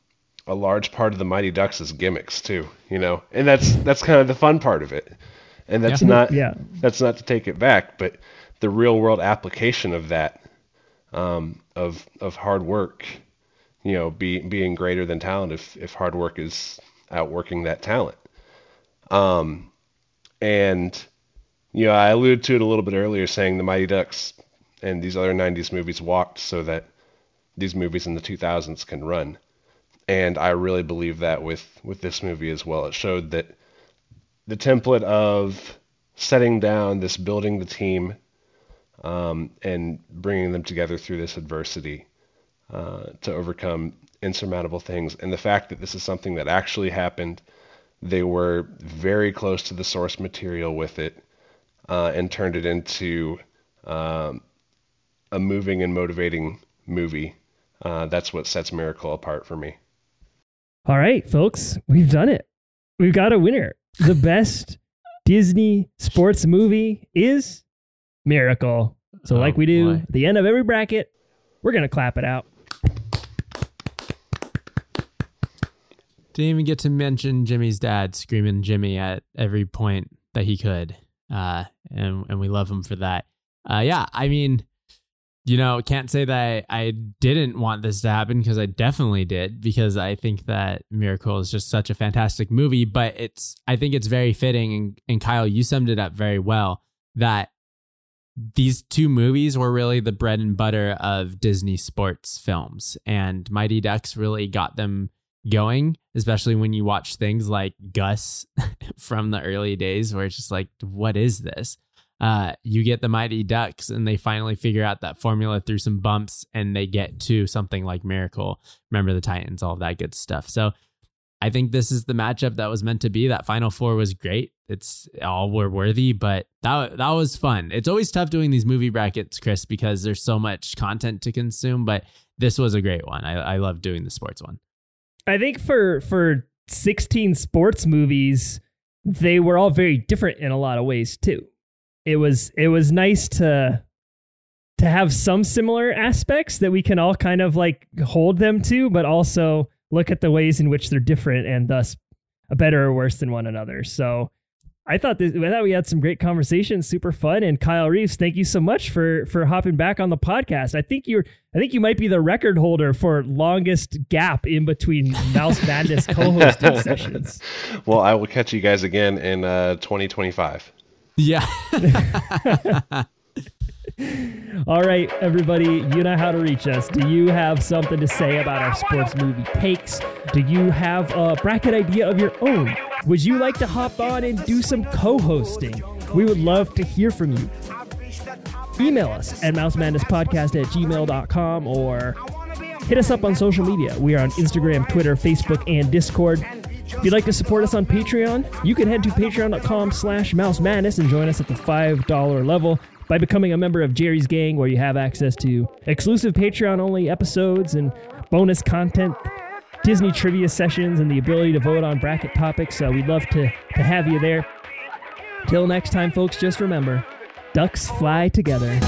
a large part of the Mighty Ducks is gimmicks too, you know, and that's that's kind of the fun part of it. And that's Yeah. not Yeah. that's not to take it back, but the real world application of that, um, of of hard work, you know, be, being greater than talent if if hard work is outworking that talent. Um, and you know, I alluded to it a little bit earlier, saying the Mighty Ducks and these other '90s movies walked so that these movies in the 2000s can run. And I really believe that with with this movie as well. It showed that the template of setting down this building the team um, and bringing them together through this adversity uh, to overcome insurmountable things, and the fact that this is something that actually happened. They were very close to the source material with it, uh, and turned it into um, a moving and motivating movie. Uh, that's what sets Miracle apart for me. All right, folks, we've done it. We've got a winner. The best Disney sports movie is Miracle. So, Oh, like we do boy. at the end of every bracket, we're gonna clap it out. Didn't even get to mention Jimmy's dad screaming Jimmy at every point that he could. Uh, and, and we love him for that. Uh, yeah, I mean, you know, can't say that I, I didn't want this to happen because I definitely did because I think that Miracle is just such a fantastic movie. But it's, I think it's very fitting. And, and Kyle, you summed it up very well that these two movies were really the bread and butter of Disney sports films. And Mighty Ducks really got them going, especially when you watch things like Gus from the early days, where it's just like, what is this? Uh, you get the Mighty Ducks, and they finally figure out that formula through some bumps, and they get to something like Miracle. Remember the Titans, all that good stuff. So I think this is the matchup that was meant to be. That Final Four was great. It's all were worthy, but that that was fun. It's always tough doing these movie brackets, Chris, because there's so much content to consume. But this was a great one. I, I love doing the sports one. I think for for 16 sports movies, they were all very different in a lot of ways too. It was it was nice to to have some similar aspects that we can all kind of like hold them to, but also look at the ways in which they're different and thus a better or worse than one another. So I thought this, I thought we had some great conversations, super fun. And Kyle Reeves, thank you so much for for hopping back on the podcast. I think you're I think you might be the record holder for longest gap in between Mouse Madness co-hosting sessions. Well, I will catch you guys again in uh, 2025. Yeah. All right, everybody, you know how to reach us. Do you have something to say about our sports movie takes? Do you have a bracket idea of your own? Would you like to hop on and do some co hosting? We would love to hear from you. Email us at mousemadnesspodcast at gmail.com or hit us up on social media. We are on Instagram, Twitter, Facebook, and Discord. If you'd like to support us on Patreon, you can head to patreon.com slash mouse madness and join us at the $5 level by becoming a member of Jerry's Gang, where you have access to exclusive Patreon only episodes and bonus content, Disney trivia sessions, and the ability to vote on bracket topics. So we'd love to, to have you there. Till next time, folks, just remember ducks fly together.